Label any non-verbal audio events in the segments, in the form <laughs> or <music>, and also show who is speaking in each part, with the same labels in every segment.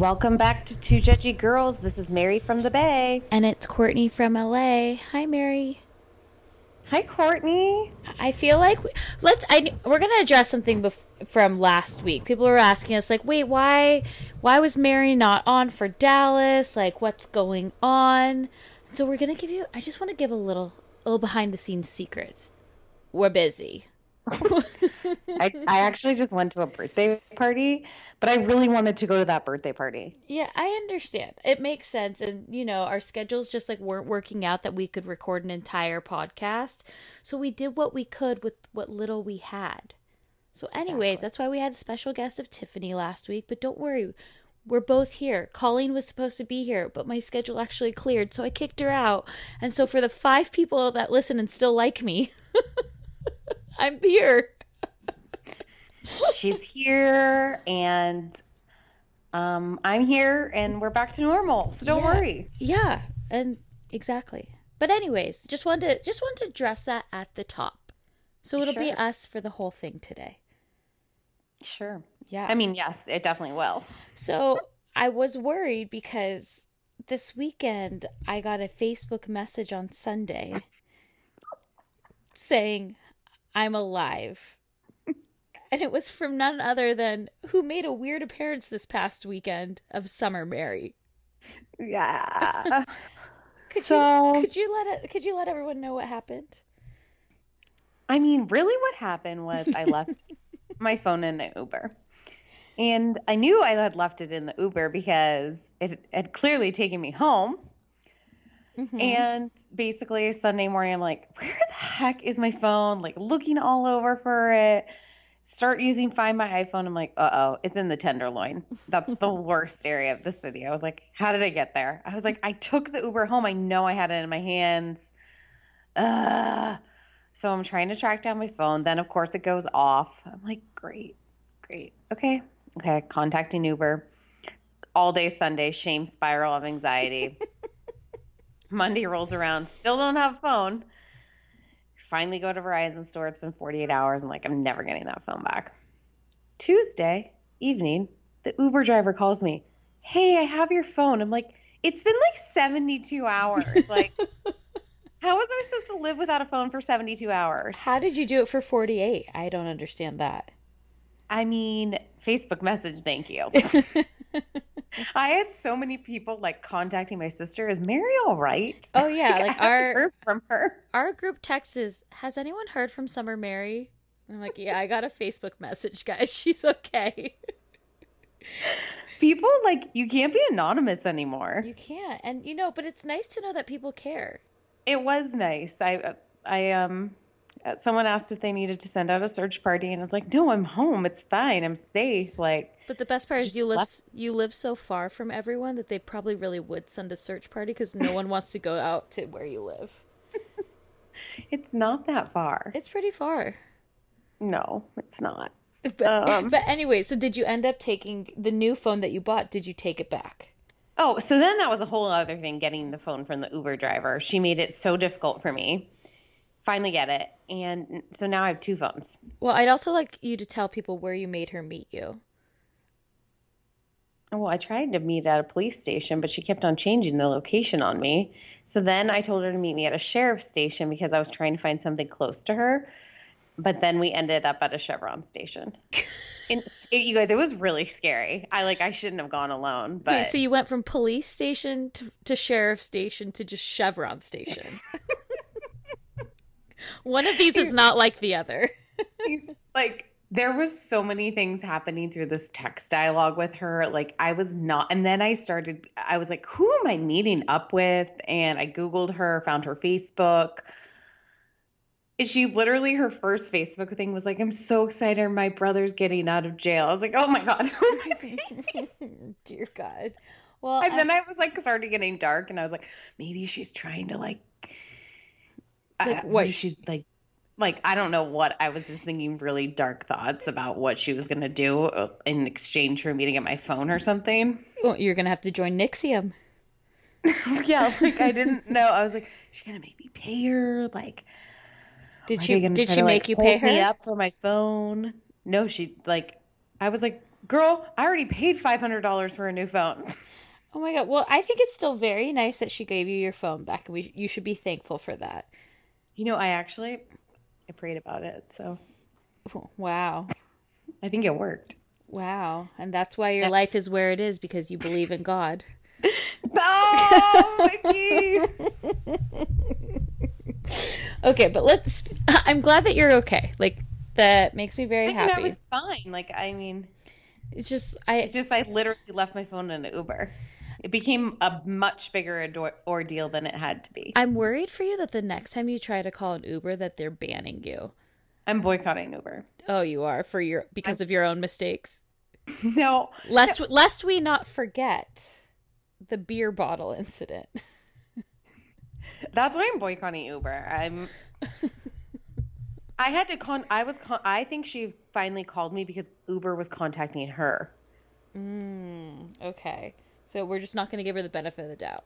Speaker 1: Welcome back to Two Judgy Girls. This is Mary from the Bay.
Speaker 2: And it's Courtney from LA. Hi, Mary.
Speaker 1: Hi, Courtney.
Speaker 2: I feel like we, let's. I we're gonna address something bef- from last week. People were asking us like, wait, why, why was Mary not on for Dallas? Like, what's going on? So we're gonna give you. I just want to give a little, little behind the scenes secrets. We're busy. <laughs>
Speaker 1: I, I <laughs> actually just went to a birthday party, but I really wanted to go to that birthday party.
Speaker 2: Yeah, I understand. It makes sense. And, you know, our schedules just like weren't working out that we could record an entire podcast. So we did what we could with what little we had. So, anyways,
Speaker 1: Exactly.
Speaker 2: that's why we had a special guest of Tiffany last week. But don't worry, we're both here. Colleen was supposed to be here, but my schedule actually cleared. So I kicked her out. And so for the five people that listen and still like me, <laughs> I'm here.
Speaker 1: She's here, and um, I'm here, and we're back to normal. So don't
Speaker 2: Yeah.
Speaker 1: worry.
Speaker 2: Yeah, and exactly. But anyways, just wanted to just wanted to address that at the top. So it'll be us for the whole thing today.
Speaker 1: Sure.
Speaker 2: Yeah.
Speaker 1: I mean, yes, it definitely will.
Speaker 2: so I was worried because this weekend I got a Facebook message on Sunday saying I'm alive. And it was from none other than who made a weird appearance this past weekend of Summer Mary.
Speaker 1: Yeah. <laughs>
Speaker 2: Could
Speaker 1: so,
Speaker 2: you could you let it could you let everyone know what happened?
Speaker 1: I mean, really, what happened was I left <laughs> my phone in an Uber. And I knew I had left it in the Uber because it had clearly taken me home.
Speaker 2: Mm-hmm.
Speaker 1: And basically, Sunday morning, I'm like, where the heck is my phone? Like, looking all over for it. Start using Find My iPhone. I'm like, uh oh, it's in the Tenderloin. That's the <laughs> worst area of the city. I was like, how did I get there? I was like, I took the Uber home. I know I had it in my hands. Ugh. So I'm trying to track down my phone. Then, of course, it goes off. I'm like, great, great. Okay. Okay. Contacting Uber. All day Sunday, shame spiral of anxiety. <laughs> Monday rolls around, still don't have a phone. Finally go to Verizon store. It's been 48 hours. I'm like, I'm never getting that phone back. Tuesday evening, the Uber driver calls me. Hey, I have your phone. I'm like, It's been like 72 hours. <laughs> Like, how was I supposed to live without a phone for 72 hours?
Speaker 2: How did you do it for 48? I don't understand that.
Speaker 1: I mean, Facebook message, thank you. <laughs> I had so many people like contacting my sister. Is Mary all right?
Speaker 2: Oh yeah, <laughs> like,
Speaker 1: I
Speaker 2: our
Speaker 1: heard from her.
Speaker 2: our group text is, "Has anyone heard from Summer Mary?" And I'm like, "Yeah, I got a Facebook message, guys. <laughs> She's okay."
Speaker 1: People like you can't be anonymous anymore.
Speaker 2: You can't, and you know, but it's nice to know that people care.
Speaker 1: It was nice. I I um uh, someone asked if they needed to send out a search party and I was like, "No, I'm home. It's fine. I'm safe." Like
Speaker 2: But the best part is you live
Speaker 1: left-
Speaker 2: you live so far from everyone that they probably really would send a search party because no one wants to go out to where you live. <laughs>
Speaker 1: it's not that far.
Speaker 2: It's pretty far.
Speaker 1: No, it's not. <laughs>
Speaker 2: But,
Speaker 1: Um.
Speaker 2: but anyway, so did you end up taking the new phone that you bought? Did you take it back?
Speaker 1: Oh, so then that was a whole other thing getting the phone from the Uber driver. She made it so difficult for me. Finally get it. And so now I have two phones.
Speaker 2: Well, I'd also like you to tell people where you made her meet you.
Speaker 1: Well, I tried to meet at a police station, but she kept on changing the location on me. So then I told her to meet me at a sheriff's station because I was trying to find something close to her. But then we ended up at a Chevron station. <laughs> and it, you guys, it was really scary. I like I shouldn't have gone alone, but
Speaker 2: Wait, so you went from police station to, to sheriff station to just Chevron station. <laughs> One of these is not like the other.
Speaker 1: like there was so many things happening through this text dialogue with her like i was not and then i started i was like who am i meeting up with and i googled her found her facebook and she literally her first facebook thing was like i'm so excited my brother's getting out of jail i was like oh my god <laughs> who am I meeting? <laughs>
Speaker 2: Dear God. Well,
Speaker 1: and then
Speaker 2: I-
Speaker 1: i was like started getting dark and i was like maybe she's trying to like
Speaker 2: Like,
Speaker 1: I-
Speaker 2: what?
Speaker 1: she's like like I don't know what I was just thinking really dark thoughts about what she was gonna do uh, in exchange for me to get my phone or something.
Speaker 2: oh, you're gonna have to join NXIVM. <laughs>
Speaker 1: yeah, like I didn't know. I was like, she's gonna make me pay her. Like,
Speaker 2: Did she? Did she
Speaker 1: to,
Speaker 2: make
Speaker 1: like,
Speaker 2: you pay
Speaker 1: hold me
Speaker 2: her?
Speaker 1: up for my phone? No, she like. I was like, girl, I already paid five hundred dollars for a new phone.
Speaker 2: Oh my God. Well, I think it's still very nice that she gave you your phone back. and We you should be thankful for that.
Speaker 1: You know, I actually, I prayed about it, so
Speaker 2: Wow.
Speaker 1: I think it worked.
Speaker 2: Wow. And that's why your life is where it is because you believe in God. <laughs>
Speaker 1: Oh, Vicky! <laughs>
Speaker 2: Okay, but let's I'm glad that you're okay. Like that makes me very
Speaker 1: I
Speaker 2: happy.
Speaker 1: I was fine. Like, I mean.
Speaker 2: It's just I
Speaker 1: It's just I literally left my phone in an Uber. It became a much bigger ordeal than it had to be.
Speaker 2: I'm worried for you that the next time you try to call an Uber that they're banning you.
Speaker 1: I'm boycotting Uber.
Speaker 2: Oh, you are for your because of your own mistakes. <laughs>
Speaker 1: No,
Speaker 2: Lest lest we not forget the beer bottle incident. <laughs>
Speaker 1: that's why I'm boycotting Uber. I'm. <laughs> I had to con. I was. Con- I think she finally called me because Uber was contacting her.
Speaker 2: Mm, okay. So we're just not going to give her the benefit of the doubt.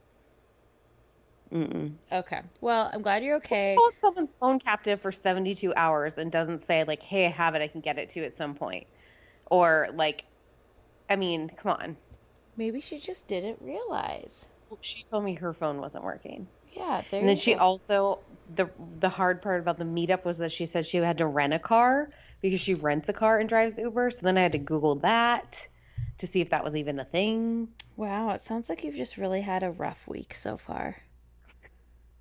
Speaker 1: Mm-mm.
Speaker 2: Okay. Well, I'm glad you're okay.
Speaker 1: Hold someone's phone captive for 72 hours and doesn't say like, "Hey, I have it. I can get it to you at some point," or like, I mean, come on.
Speaker 2: Maybe she just didn't realize.
Speaker 1: She told me her phone wasn't working.
Speaker 2: Yeah, there
Speaker 1: And then
Speaker 2: you
Speaker 1: she
Speaker 2: go.
Speaker 1: also the the hard part about the meetup was that she said she had to rent a car because she rents a car and drives Uber. So then I had to Google that to see if that was even a thing.
Speaker 2: Wow, it sounds like you've just really had a rough week so far.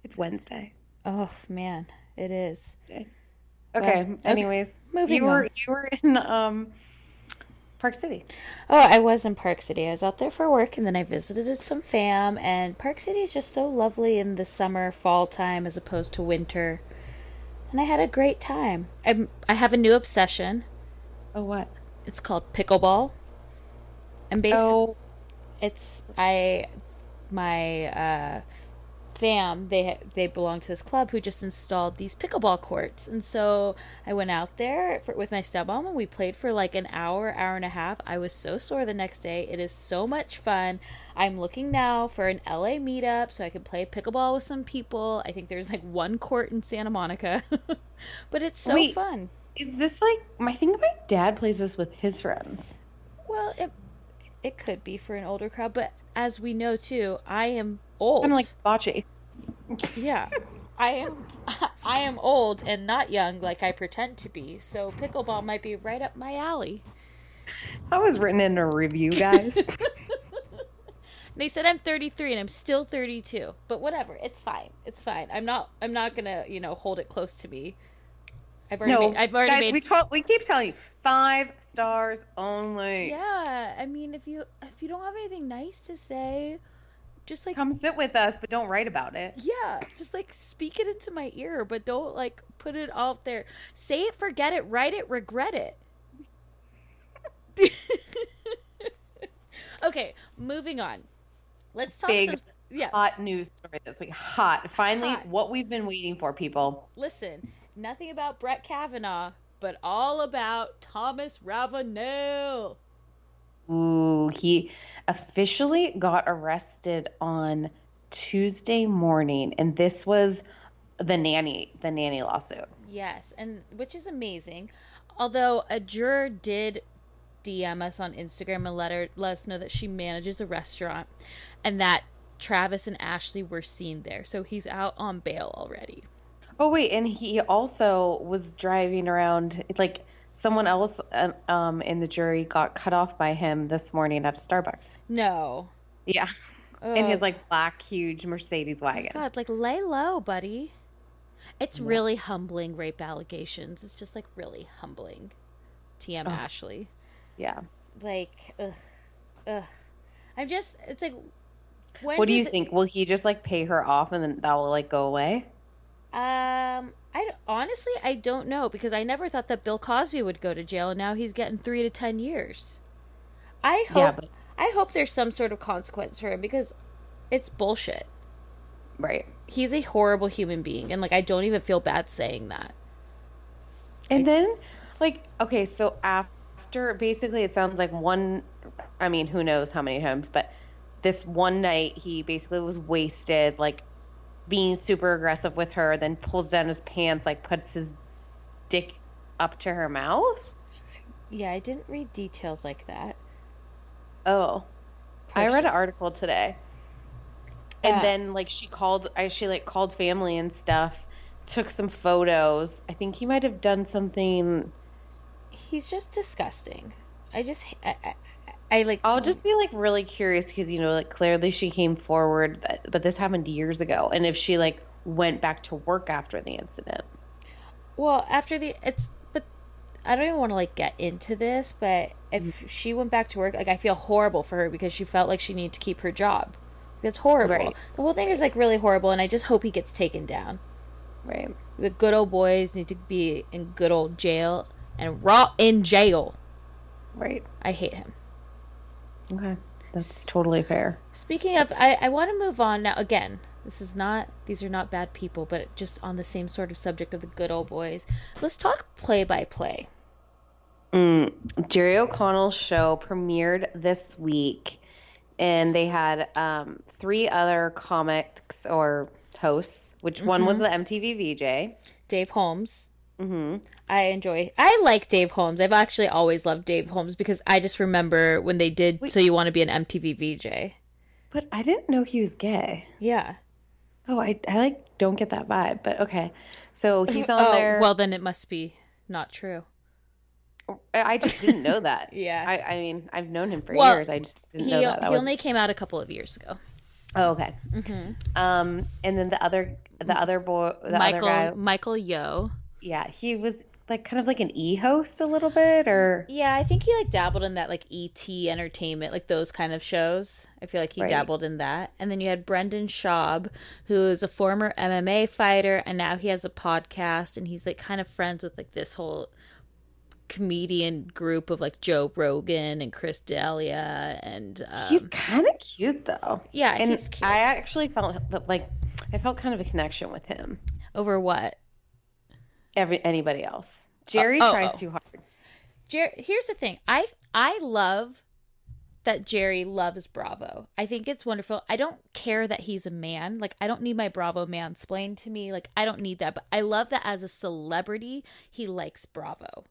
Speaker 1: It's Wednesday.
Speaker 2: Oh man, it is.
Speaker 1: Okay.
Speaker 2: okay.
Speaker 1: Anyways,
Speaker 2: Moving
Speaker 1: you were
Speaker 2: on.
Speaker 1: you were in um Park City.
Speaker 2: Oh, I was in Park City. I was out there for work and then I visited some fam and Park City is just so lovely in the summer, fall time as opposed to winter. And I had a great time. I'm I have a new obsession.
Speaker 1: Oh what?
Speaker 2: It's called pickleball. And basically
Speaker 1: Oh,
Speaker 2: it's I my uh fam they they belong to this club who just installed these pickleball courts. And so i went out there for, with my stepmom and we played for like an hour hour and a half. I was so sore the next day. It is so much fun. I'm looking now for an la meetup so i can play pickleball with some people. I think there's like one court in santa monica. <laughs> But it's so
Speaker 1: Wait.
Speaker 2: fun.
Speaker 1: Is this like? I think my dad plays this with his friends.
Speaker 2: Well, it It could be for an older crowd, but as we know too, I am old.
Speaker 1: I'm like bocce.
Speaker 2: yeah. I am <laughs> I am old and not young like I pretend to be. So pickleball might be right up my alley.
Speaker 1: That was written in a review, guys. <laughs>
Speaker 2: They said I'm 33 and I'm still 32. But whatever, it's fine. It's fine. I'm not I'm not going to, you know, hold it close to me. I've already
Speaker 1: no,
Speaker 2: made I've already
Speaker 1: guys,
Speaker 2: made
Speaker 1: we told, we keep telling you five stars only.
Speaker 2: Yeah, I mean if you if you don't have anything nice to say, just like
Speaker 1: Come sit with us, but don't write about it.
Speaker 2: yeah, just like speak it into my ear, but don't like put it out there. Say it, forget it, write it, regret it. <laughs> okay, moving on. Let's talk
Speaker 1: Big
Speaker 2: some yeah.
Speaker 1: hot news story this week. Hot. Finally,
Speaker 2: Hot.
Speaker 1: what we've been waiting for, people.
Speaker 2: Listen, nothing about Brett Kavanaugh, but all about Thomas Ravenel.
Speaker 1: Ooh, he officially got arrested on Tuesday morning, and this was the nanny, the nanny lawsuit.
Speaker 2: Yes, and which is amazing. Although a juror did DM us on Instagram and let, her, let us know that she manages a restaurant and that Travis and Ashley were seen there. So he's out on bail already.
Speaker 1: Oh wait, and he also was driving around like someone else uh, um in the jury got cut off by him this morning at Starbucks.
Speaker 2: No.
Speaker 1: Yeah. In his like black huge Mercedes wagon.
Speaker 2: God, like lay low, buddy. It's really humbling rape allegations. It's just like really humbling. TM Ashley.
Speaker 1: Yeah.
Speaker 2: Like, ugh, ugh. I'm just. It's like. When
Speaker 1: What do you
Speaker 2: it-
Speaker 1: think? Will he just like pay her off and then that will like go away?
Speaker 2: Um, I honestly I don't know because I never thought that Bill Cosby would go to jail, and now he's getting three to ten years. I hope
Speaker 1: Yeah, but-
Speaker 2: I hope there's some sort of consequence for him because it's bullshit.
Speaker 1: Right.
Speaker 2: He's a horrible human being, and like I don't even feel bad saying that.
Speaker 1: And then, like, okay, so after basically, it sounds like one, I mean, who knows how many times, but this one night he basically was wasted, like being super aggressive with her, then pulls down his pants, like puts his dick up to her mouth.
Speaker 2: Yeah, I didn't read details like that.
Speaker 1: Oh, I read an article today. And
Speaker 2: Yeah.
Speaker 1: then, like, she called, I, she like called family and stuff, took some photos. I think he might have done something.
Speaker 2: He's just disgusting. I just I, I, I like.
Speaker 1: I'll just be like really curious because you know, like clearly she came forward, but this happened years ago. And if she like went back to work after the incident,
Speaker 2: Well, after the it's but I don't even want to like get into this, but if mm-hmm. she went back to work, like I feel horrible for her because she felt like she needed to keep her job. That's horrible.
Speaker 1: Right.
Speaker 2: The whole thing is like really horrible, and I just hope he gets taken down.
Speaker 1: right?
Speaker 2: The good old boys need to be in good old jail and raw in jail.
Speaker 1: Right.
Speaker 2: I hate him.
Speaker 1: Okay, that's totally fair.
Speaker 2: Speaking of, I, I want to move on now. Again, this is not, these are not bad people, but just on the same sort of subject of the good old boys. Let's talk play by play.
Speaker 1: Jerry O'Connell's show premiered this week, and they had um, three other comics or hosts, which one was the MTV VJ.
Speaker 2: Dave Holmes. Mm-hmm. I enjoy. I like Dave Holmes. I've actually always loved Dave Holmes because I just remember when they did "So You Want to Be an MTV VJ."
Speaker 1: But I didn't know he was gay.
Speaker 2: Yeah.
Speaker 1: Oh, I, I like don't get that vibe, but okay. So <laughs> he's on
Speaker 2: oh
Speaker 1: there.
Speaker 2: well, then it must be not true.
Speaker 1: I just didn't know <laughs> that.
Speaker 2: Yeah.
Speaker 1: I, I mean, I've known him for
Speaker 2: Well,
Speaker 1: years. I just didn't
Speaker 2: He,
Speaker 1: know that. that
Speaker 2: he
Speaker 1: was...
Speaker 2: only came out a couple of years ago.
Speaker 1: Oh, okay. Um, and then the other, the other boy, the
Speaker 2: Michael
Speaker 1: other guy,
Speaker 2: Michael Yo.
Speaker 1: Yeah, he was like kind of like an e host a little bit, or
Speaker 2: Yeah, I think he like dabbled in that like ET entertainment, like those kind of shows. I feel like he
Speaker 1: Right.
Speaker 2: dabbled in that. And then you had Brendan Schaub, who is a former MMA fighter and now he has a podcast and he's like kind of friends with like this whole comedian group of like Joe Rogan and Chris D'Elia and um,
Speaker 1: he's kind of cute though.
Speaker 2: Yeah,
Speaker 1: and
Speaker 2: he's cute.
Speaker 1: I actually felt that like I felt kind of a connection with him.
Speaker 2: over what?
Speaker 1: Every anybody else, uh, Jerry
Speaker 2: oh,
Speaker 1: tries
Speaker 2: oh.
Speaker 1: too hard.
Speaker 2: Jer- here's the thing. I I love that Jerry loves Bravo. I think it's wonderful. I don't care that he's a man. Like I don't need my Bravo mansplained to me. Like I don't need that. But I love that as a celebrity, he likes Bravo.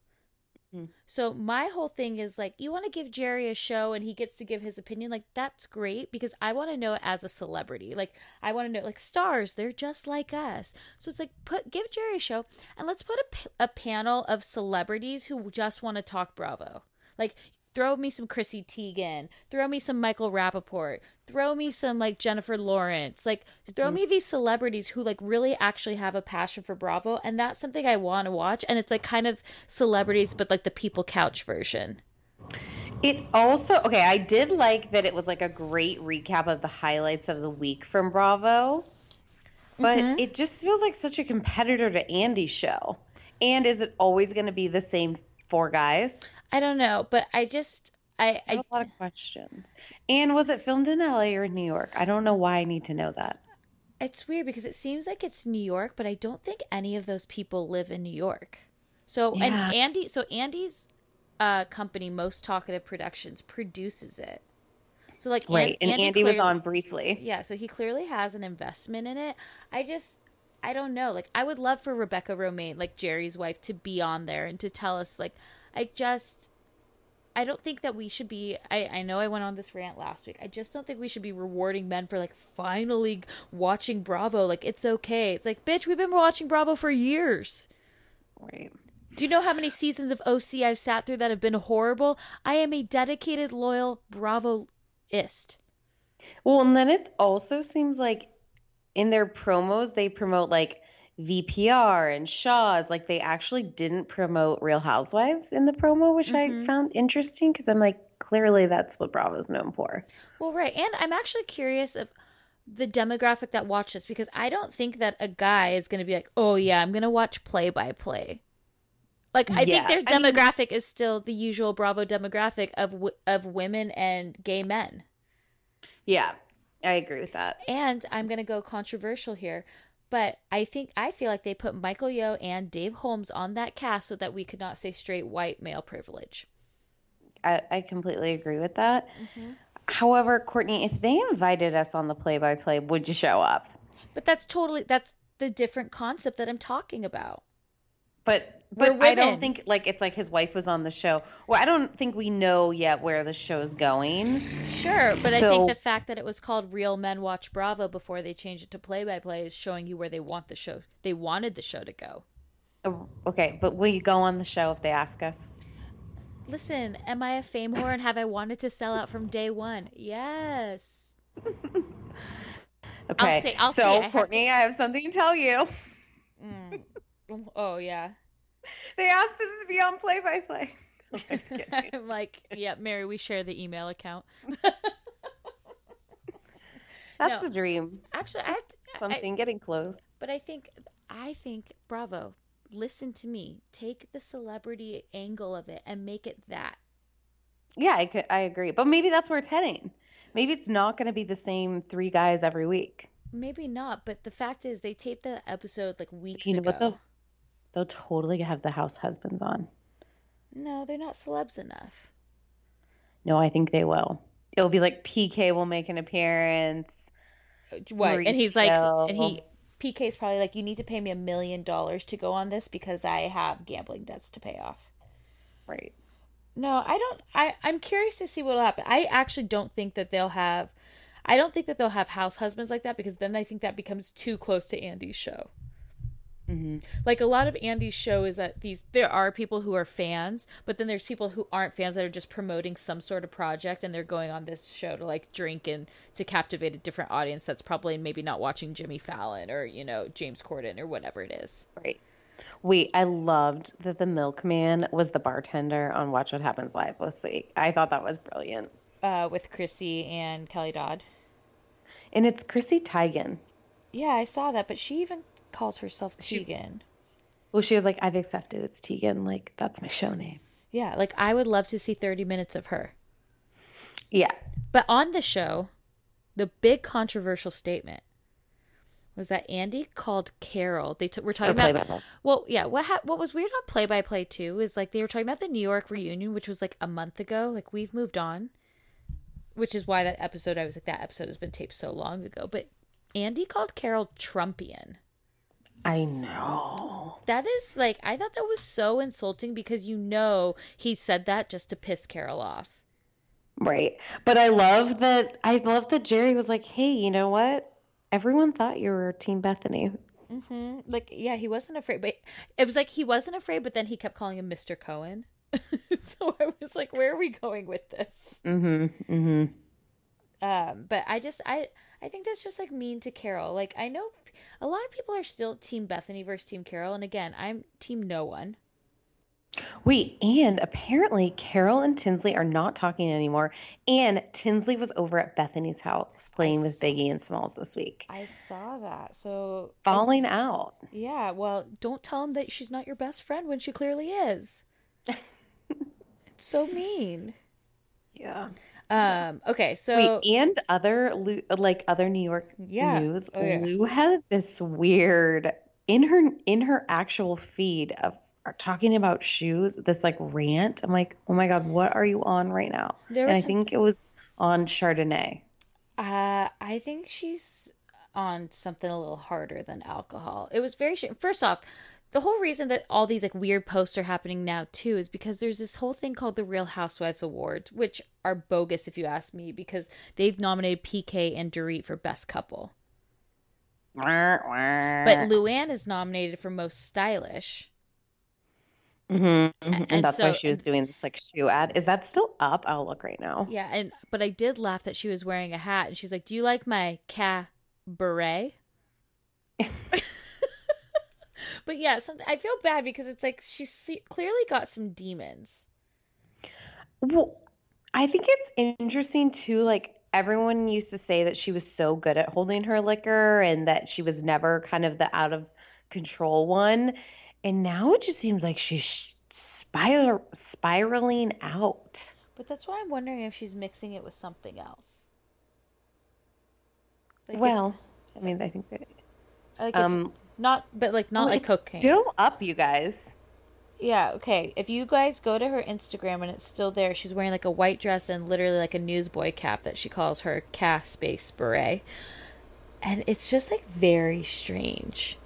Speaker 2: Mm. So my whole thing is like, you want to give Jerry a show and he gets to give his opinion. Like that's great because I want to know as a celebrity. Like I want to know like stars, they're just like us. So it's like put give Jerry a show and let's put a, a panel of celebrities who just want to talk Bravo. Like throw me some Chrissy Teigen, throw me some Michael Rapaport, throw me some like Jennifer Lawrence, like throw mm. me these celebrities who like really actually have a passion for Bravo, and that's something I want to watch. And it's like kind of celebrities, but like the people couch version.
Speaker 1: It also okay. I did like that it was like a great recap of the highlights of the week from Bravo, but mm-hmm. it just feels like such a competitor to Andy's show. And is it always going to be the same four guys?
Speaker 2: I don't know, but I just I
Speaker 1: I
Speaker 2: I
Speaker 1: lot of questions. And was it filmed in LA or New York? I don't know why I need to know that.
Speaker 2: it's weird because it seems like it's New York, but I don't think any of those people live in New York. So
Speaker 1: Yeah.
Speaker 2: and Andy, so Andy's uh company, Most Talkative Productions, produces it. So like
Speaker 1: Right. And Andy, was
Speaker 2: clearly-
Speaker 1: on briefly.
Speaker 2: Yeah, so he clearly has an investment in it. I just I don't know. Like I would love for Rebecca Romijn, like Jerry's wife, to be on there and to tell us like I just I don't think that we should be I, I know I went on this rant last week. I just don't think we should be rewarding men for like finally watching Bravo. Like it's okay. It's like, bitch, we've been watching Bravo for years.
Speaker 1: Right.
Speaker 2: Do you know how many seasons of OC I've sat through that have been horrible? I am a dedicated, loyal Bravoist.
Speaker 1: Well, and then it also seems like in their promos they promote like VPR and Shahs. Like they actually didn't promote Real Housewives in the promo, which I mm-hmm. found interesting because I'm like, clearly that's what Bravo's known for.
Speaker 2: Well, right. And I'm actually curious of the demographic that watches because I don't think that a guy is going to be like, oh, yeah, I'm going to watch play by play. Like, I
Speaker 1: Yeah,
Speaker 2: think their
Speaker 1: I mean-
Speaker 2: demographic is still the usual Bravo demographic of w- of women and gay men.
Speaker 1: Yeah, I agree with that.
Speaker 2: And I'm going to go controversial here, but I think I feel like they put Michael Yo and Dave Holmes on that cast so that we could not say straight white male privilege.
Speaker 1: I, I completely agree with that. Mm-hmm. However, Courtney, if they invited us on the play by play, would you show up?
Speaker 2: But that's totally that's the different concept that I'm talking about.
Speaker 1: But but I don't think like it's like his wife was on the show. Well, I don't think we know yet where the show's going.
Speaker 2: Sure, but I think the fact that it was called Real Men Watch Bravo before they changed it to Play by Play is showing you where they want the show. They wanted the show to go.
Speaker 1: Oh, Okay, but will you go on the show if they ask us?
Speaker 2: Listen, am I a fame whore and have I wanted to sell out from day one? Yes. <laughs>
Speaker 1: Okay.
Speaker 2: say- I'll
Speaker 1: so,
Speaker 2: say I have to-
Speaker 1: Courtney, I have something to tell you. Mm. <laughs>
Speaker 2: Oh yeah. <laughs>
Speaker 1: They asked us to be on play by play. <laughs> <laughs>
Speaker 2: I'm like, yeah, Mary, we share the email account.
Speaker 1: That's
Speaker 2: No.
Speaker 1: a dream.
Speaker 2: Actually,
Speaker 1: Just
Speaker 2: have to- I-
Speaker 1: something getting close.
Speaker 2: but I think I think Bravo. Listen to me. Take the celebrity angle of it and make it that.
Speaker 1: Yeah, I could, I agree. But maybe that's where it's heading. Maybe it's not going to be the same three guys every week.
Speaker 2: Maybe not, but the fact is they taped the episode like weeks
Speaker 1: You know
Speaker 2: ago.
Speaker 1: what though? They'll totally have the house husbands on.
Speaker 2: No, they're not celebs enough.
Speaker 1: No, I think they will. It'll be like PK will make an appearance.
Speaker 2: Uh, what? And he's like,
Speaker 1: Mauricio.
Speaker 2: and he PK's probably like, you need to pay me a million dollars to go on this because I have gambling debts to pay off.
Speaker 1: Right.
Speaker 2: No, I don't. I I'm curious to see what'll happen. I actually don't think that they'll have. I don't think that they'll have house husbands like that because then I think that becomes too close to Andy's show. Like a lot of Andy's show is that these there are people who are fans, but then there's people who aren't fans that are just promoting some sort of project and they're going on this show to like drink and to captivate a different audience that's probably maybe not watching Jimmy Fallon or you know James Corden or whatever it is.
Speaker 1: Right. Wait, I loved that the milkman was the bartender on Watch What Happens Live this week. I thought that was brilliant.
Speaker 2: Uh, with Chrissy and Kelly Dodd.
Speaker 1: And it's Chrissy Teigen.
Speaker 2: Yeah, I saw that, but she even calls herself
Speaker 1: She-
Speaker 2: Tegan.
Speaker 1: Well, she was like, I've accepted. It's Tegan. Like, that's my show name.
Speaker 2: Yeah, like I would love to see 30 minutes of her.
Speaker 1: Yeah.
Speaker 2: But on the show, the big controversial statement was that Andy called Carol. They t- were talking
Speaker 1: Oh,
Speaker 2: about well, yeah. What ha- what was weird on play by play too is like they were talking about the New York reunion, which was like a month ago. Like we've moved on, which is why that episode I was like that episode has been taped so long ago. But Andy called Carol Trumpian.
Speaker 1: I know.
Speaker 2: That is like I thought that was so insulting because you know he said that just to piss Carol off.
Speaker 1: Right. But I love that I love that Jerry was like, "Hey, you know what? Everyone thought you were Team Bethany."
Speaker 2: hmm Like yeah, he wasn't afraid, but it was like he wasn't afraid, but then he kept calling him Mr. Cohen. <laughs> so I was like, where are we going with this?
Speaker 1: Mhm. Mhm.
Speaker 2: Um, but I just I I think that's just like mean to Carol. Like I know a lot of people are still Team Bethany versus Team Carol, and again, I'm Team No One.
Speaker 1: Wait, and apparently Carol and Tinsley are not talking anymore. And Tinsley was over at Bethany's house playing with Biggie and Smalls this week.
Speaker 2: I saw that. So
Speaker 1: Falling out.
Speaker 2: yeah, well, don't tell him that she's not your best friend when she clearly is. <laughs> it's so mean.
Speaker 1: Yeah.
Speaker 2: Um. Okay. So
Speaker 1: Wait, and other like other New York
Speaker 2: Yeah.
Speaker 1: news,
Speaker 2: Oh, yeah.
Speaker 1: Lou had this weird in her in her actual feed of are talking about shoes, this like rant. I'm like, oh my god, what are you on right now?
Speaker 2: There
Speaker 1: and I think it was on Chardonnay.
Speaker 2: Uh, I think she's on something a little harder than alcohol. It was very sh- first off, the whole reason that all these like weird posts are happening now too is because there's this whole thing called the Real Housewives Awards, which are bogus if you ask me, because they've nominated PK and Dorit for best couple, but Luann is nominated for most stylish. Mm-hmm, mm-hmm.
Speaker 1: and, and
Speaker 2: and
Speaker 1: that's why she was doing this like shoe ad. Is that still up? I'll look right now.
Speaker 2: Yeah, and but I did laugh that she was wearing a hat, and she's like, "Do you like my ca beret?" <laughs> but yeah, some, I feel bad because it's like she's clearly got some demons.
Speaker 1: Well, I think it's interesting too. Like everyone used to say that she was so good at holding her liquor and that she was never kind of the out of control one. And now it just seems like she's spir- spiraling out.
Speaker 2: But that's why I'm wondering if she's mixing it with something else. Like if-
Speaker 1: well, I mean, I think that
Speaker 2: like if-
Speaker 1: um,
Speaker 2: not, but like not
Speaker 1: well,
Speaker 2: like
Speaker 1: it's
Speaker 2: cocaine.
Speaker 1: Still up, you guys.
Speaker 2: Yeah, okay. If you guys go to her Instagram and it's still there, she's wearing like a white dress and literally like a newsboy cap that she calls her cast space beret. And it's just like very strange.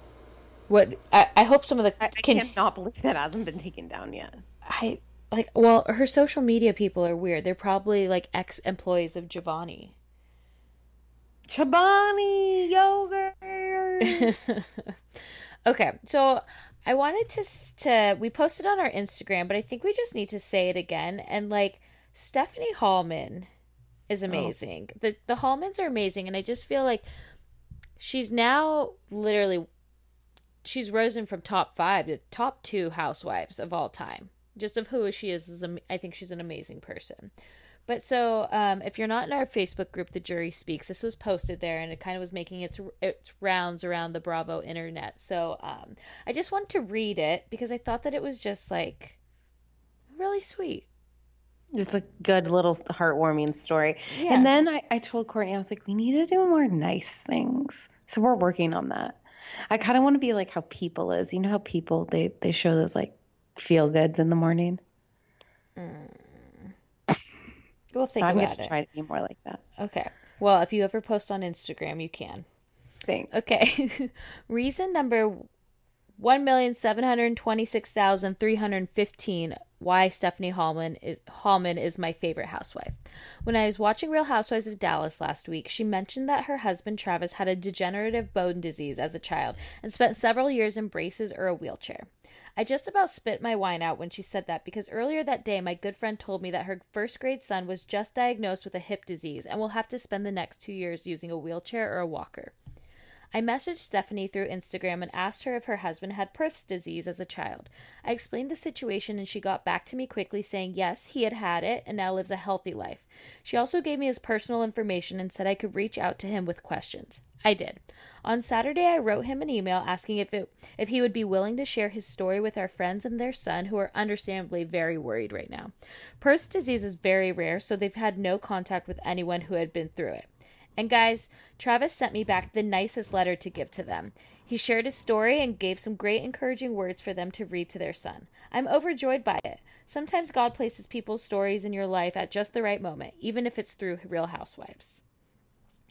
Speaker 2: What I, I hope some of the
Speaker 1: I, I
Speaker 2: can
Speaker 1: cannot believe that hasn't been taken down yet.
Speaker 2: I like well her social media people are weird. They're probably like ex employees of Giovanni.
Speaker 1: Chobani yogurt. <laughs>
Speaker 2: Okay, so I wanted to to we posted on our Instagram, but I think we just need to say it again. And like Stephanie Hollman is oh. amazing. The the Hollmans are amazing, and I just feel like she's now literally she's risen from top five to top two housewives of all time. Just of who she is, is I think she's an amazing person. But so, um, if you're not in our Facebook group, The Jury Speaks, this was posted there, and it kind of was making its its rounds around the Bravo internet. So, um, I just wanted to read it because I thought that it was just like really sweet.
Speaker 1: Just a good little heartwarming story.
Speaker 2: Yeah.
Speaker 1: And then I, I told Courtney, I was like, we need to do more nice things. So we're working on that. I kind of want to be like how people is. You know how people they they show those like feel goods in the morning.
Speaker 2: We'll think
Speaker 1: I'm
Speaker 2: about it.
Speaker 1: try to be more like that.
Speaker 2: Okay. Well, if you ever post on Instagram, you can.
Speaker 1: Thanks.
Speaker 2: Okay. <laughs> Reason number one million seven hundred twenty-six thousand three hundred fifteen. Why Stephanie Hollman is Hollman is my favorite housewife. When I was watching Real Housewives of Dallas last week, she mentioned that her husband Travis had a degenerative bone disease as a child and spent several years in braces or a wheelchair. I just about spit my wine out when she said that because earlier that day my good friend told me that her first grade son was just diagnosed with a hip disease and will have to spend the next two years using a wheelchair or a walker. I messaged Stephanie through Instagram and asked her if her husband had Perthes disease as a child. I explained the situation and she got back to me quickly saying yes, he had had it and now lives a healthy life. She also gave me his personal information and said I could reach out to him with questions. I did. On Saturday I wrote him an email asking if it if he would be willing to share his story with our friends and their son who are understandably very worried right now. Perthes disease is very rare, so they've had no contact with anyone who had been through it. And guys, Travis sent me back the nicest letter to give to them. He shared his story and gave some great encouraging words for them to read to their son. I'm overjoyed by it. Sometimes God places people's stories in your life at just the right moment, even if it's through Real Housewives.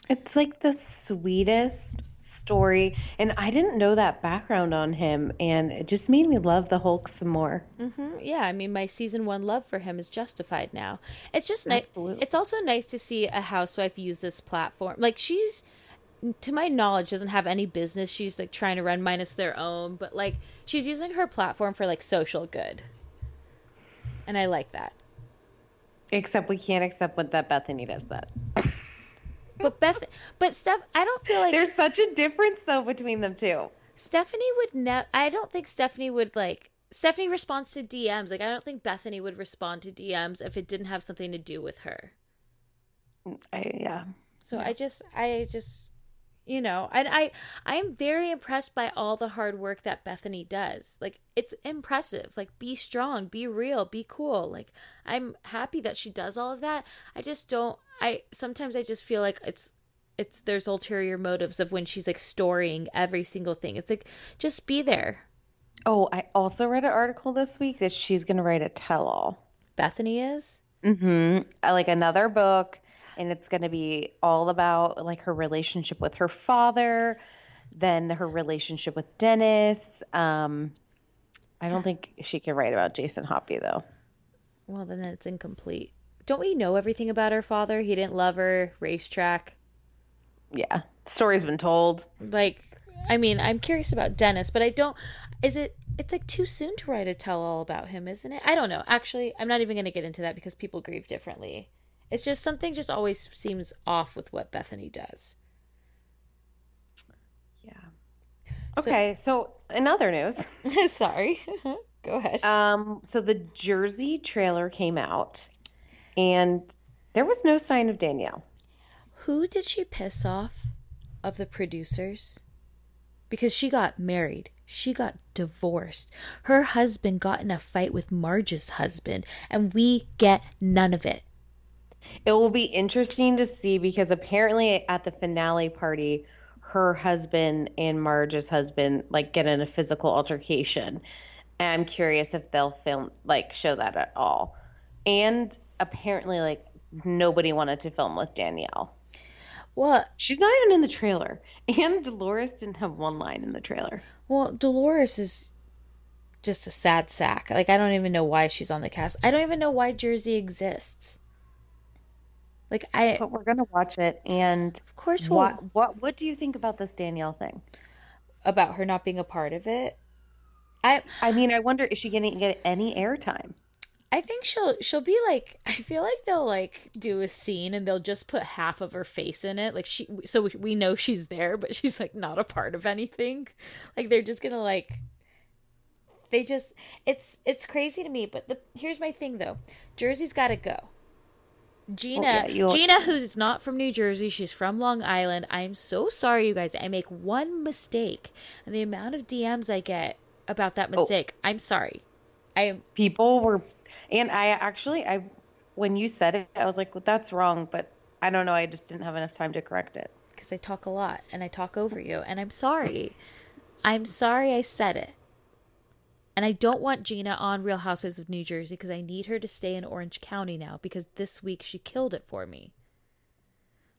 Speaker 1: It's like the sweetest story. And I didn't know that background on him. And it just made me love the Hulk some more.
Speaker 2: Mm-hmm. Yeah, I mean, my season one love for him is justified now. It's just nice. It's also nice to see a housewife use this platform. Like, she's, to my knowledge, doesn't have any business. She's like trying to run minus their own, but like, she's using her platform for like social good. And I like that.
Speaker 1: Except we can't accept what that Bethany does that. <laughs>
Speaker 2: But Beth, but Steph, I don't feel like
Speaker 1: There's such a difference though between them two.
Speaker 2: Stephanie would never. I don't think Stephanie would like Stephanie responds to DMs. Like I don't think Bethany would respond to DMs if it didn't have something to do with her.
Speaker 1: I, yeah.
Speaker 2: So I just I just you know, and I I am very impressed by all the hard work that Bethany does. Like it's impressive. Like be strong, be real, be cool. Like I'm happy that she does all of that. I just don't I sometimes I just feel like it's it's there's ulterior motives of when she's like storing every single thing. It's like just be there.
Speaker 1: Oh, I also read an article this week that she's going to write a tell all.
Speaker 2: Bethany is.
Speaker 1: Mm-hmm. Like another book, and it's going to be all about like her relationship with her father, then her relationship with Dennis. Um, I don't think she can write about Jason Hoppy though.
Speaker 2: Well, then it's incomplete. Don't we know everything about her father? He didn't love her, racetrack.
Speaker 1: Yeah, story's been told.
Speaker 2: Like, I mean, I'm curious about Dennis, but I don't. Is it? It's like too soon to write a tell all about him, isn't it? I don't know. Actually, I'm not even going to get into that because people grieve differently. It's just something just always seems off with what Bethany does.
Speaker 1: Yeah. Okay, so in other news, <laughs>
Speaker 2: Sorry. <laughs> Go ahead.
Speaker 1: um, so the Jersey trailer came out, and there was no sign of Danielle.
Speaker 2: Who did she piss off of the producers? Because she got married. She got divorced. Her husband got in a fight with Marge's husband, and we get none of it.
Speaker 1: It will be interesting to see because apparently at the finale party, her husband and Marge's husband like get in a physical altercation. And I'm curious if they'll film like show that at all. And apparently like nobody wanted to film with Danielle.
Speaker 2: What?
Speaker 1: She's not even in the trailer. And Dolores didn't have one line in the trailer.
Speaker 2: Well, Dolores is just a sad sack. Like, I don't even know why she's on the cast. I don't even know why Jersey exists. Like, I.
Speaker 1: But we're gonna watch it and
Speaker 2: Of course, we'll.
Speaker 1: what what what do you think about this Danielle thing?
Speaker 2: About her not being a part of it. I
Speaker 1: I mean, I wonder is she gonna get any airtime?
Speaker 2: I think she'll she'll be like <laughs> I feel like they'll like do a scene and they'll just put half of her face in it. Like she so we- we know she's there but she's like not a part of anything. Like they're just gonna like they just it's it's crazy to me but the here's my thing though. Jersey's got to go. Gina
Speaker 1: oh, yeah,
Speaker 2: Gina who's not from New Jersey she's from Long Island. I'm so sorry you guys. I make one mistake. And the amount of DMs I get about that oh. mistake I'm sorry. I
Speaker 1: people were and i actually i when you said it i was like well, that's wrong but i don't know i just didn't have enough time to correct it
Speaker 2: because I talk a lot and I talk over you, and I'm sorry. I'm sorry I said it. And I don't want Gina on Real Houses of New Jersey because I need her to stay in Orange County now because this week she killed it for me.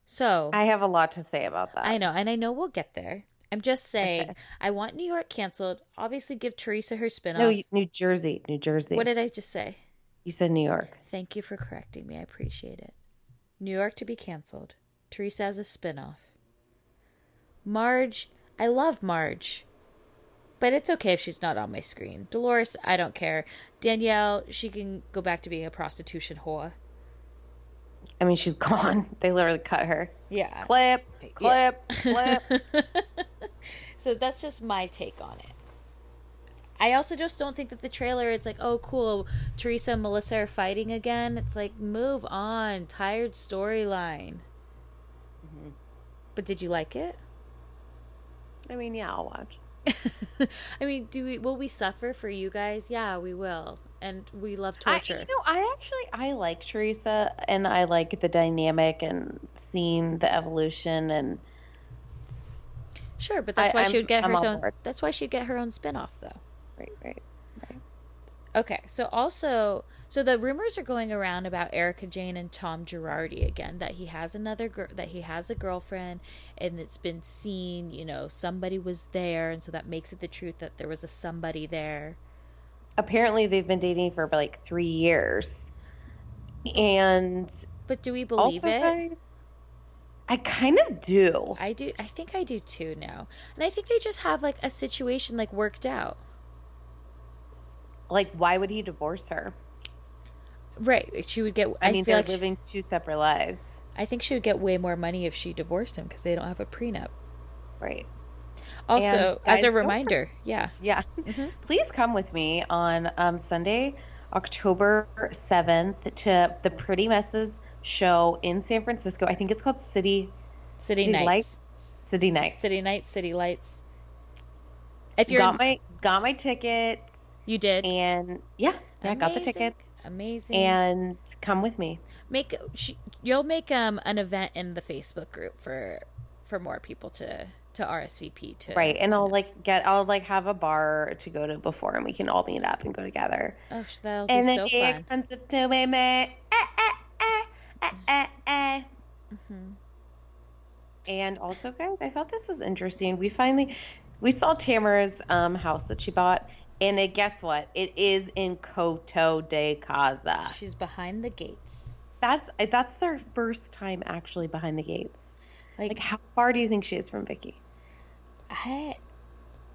Speaker 2: So
Speaker 1: i have a lot to say about that
Speaker 2: I know, and I know we'll get there. I'm just saying, I want New York canceled. Obviously, give Teresa her spinoff.
Speaker 1: no new jersey new jersey
Speaker 2: what did I just say?
Speaker 1: You said new york
Speaker 2: Thank you for correcting me. I appreciate it. New York to be canceled. Teresa as a spinoff. Marge, I love Marge. But it's okay if she's not on my screen. Dolores, I don't care. Danielle, she can go back to being a prostitution whore.
Speaker 1: i mean she's <laughs> gone they literally cut her
Speaker 2: Yeah.
Speaker 1: clip
Speaker 2: Yeah.
Speaker 1: clip clip <laughs> <laughs>
Speaker 2: so that's just my take on it. I also just don't think that the trailer it's like, oh cool, Teresa and Melissa are fighting again. It's like move on, tired storyline. Mm-hmm. But did you like it?
Speaker 1: i mean yeah i'll watch <laughs>
Speaker 2: I mean, do we will we suffer for you guys? Yeah, we will. And we love
Speaker 1: I,
Speaker 2: torture.
Speaker 1: you know i actually i like teresa and i like the dynamic and seeing the evolution and
Speaker 2: sure, but that's
Speaker 1: I-
Speaker 2: why
Speaker 1: I'm-
Speaker 2: she would get
Speaker 1: I'm
Speaker 2: her own
Speaker 1: board.
Speaker 2: that's why she'd get her own spin-off though.
Speaker 1: Right right
Speaker 2: Okay, so also, so the rumors are going around about Erika Jayne and Tom Girardi again that he has another girl, that he has a girlfriend, and it's been seen. You know, somebody was there, and so that makes it the truth that there was a somebody there.
Speaker 1: Apparently, they've been dating for like three years, and
Speaker 2: But do we believe
Speaker 1: also,
Speaker 2: it?
Speaker 1: guys, I kind of do.
Speaker 2: I do. I think I do too now, and I think they just have like a situation like worked out.
Speaker 1: Like, why would he divorce her?
Speaker 2: Right? She would get.
Speaker 1: I,
Speaker 2: I,
Speaker 1: mean, they're
Speaker 2: like
Speaker 1: living two separate lives,
Speaker 2: I think she would get way more money if she divorced him because they don't have a prenup.
Speaker 1: right?
Speaker 2: Also,
Speaker 1: And,
Speaker 2: as a reminder, yeah,
Speaker 1: Yeah. <laughs> Please come with me on um, Sunday, October 7th to the Pretty Messes show in San Francisco. I think it's called City
Speaker 2: City,
Speaker 1: City
Speaker 2: Nights,
Speaker 1: Lights? City Nights.
Speaker 2: City Nights, City Lights. If you're,
Speaker 1: got my got my tickets
Speaker 2: you did,
Speaker 1: and yeah, yeah, got the tickets
Speaker 2: Amazing.
Speaker 1: and come with me.
Speaker 2: make you'll make um an event in the Facebook group for for more people to to RSVP to.
Speaker 1: Right. And
Speaker 2: to
Speaker 1: I'll
Speaker 2: know.
Speaker 1: like get I'll like have a bar to go to before and we can all meet up and go together.
Speaker 2: Oh, that'll be
Speaker 1: And
Speaker 2: so
Speaker 1: then
Speaker 2: fun.
Speaker 1: expensive to. Eh, eh, eh, eh, eh, eh.
Speaker 2: Mm-hmm.
Speaker 1: And also, guys, I thought this was interesting. We finally we saw Tamara's um, house that she bought, and it, guess what? It is in Coto de Caza.
Speaker 2: She's behind the gates.
Speaker 1: That's that's their first time actually behind the gates.
Speaker 2: Like,
Speaker 1: Like, how far do you think she is from Vicky?
Speaker 2: I,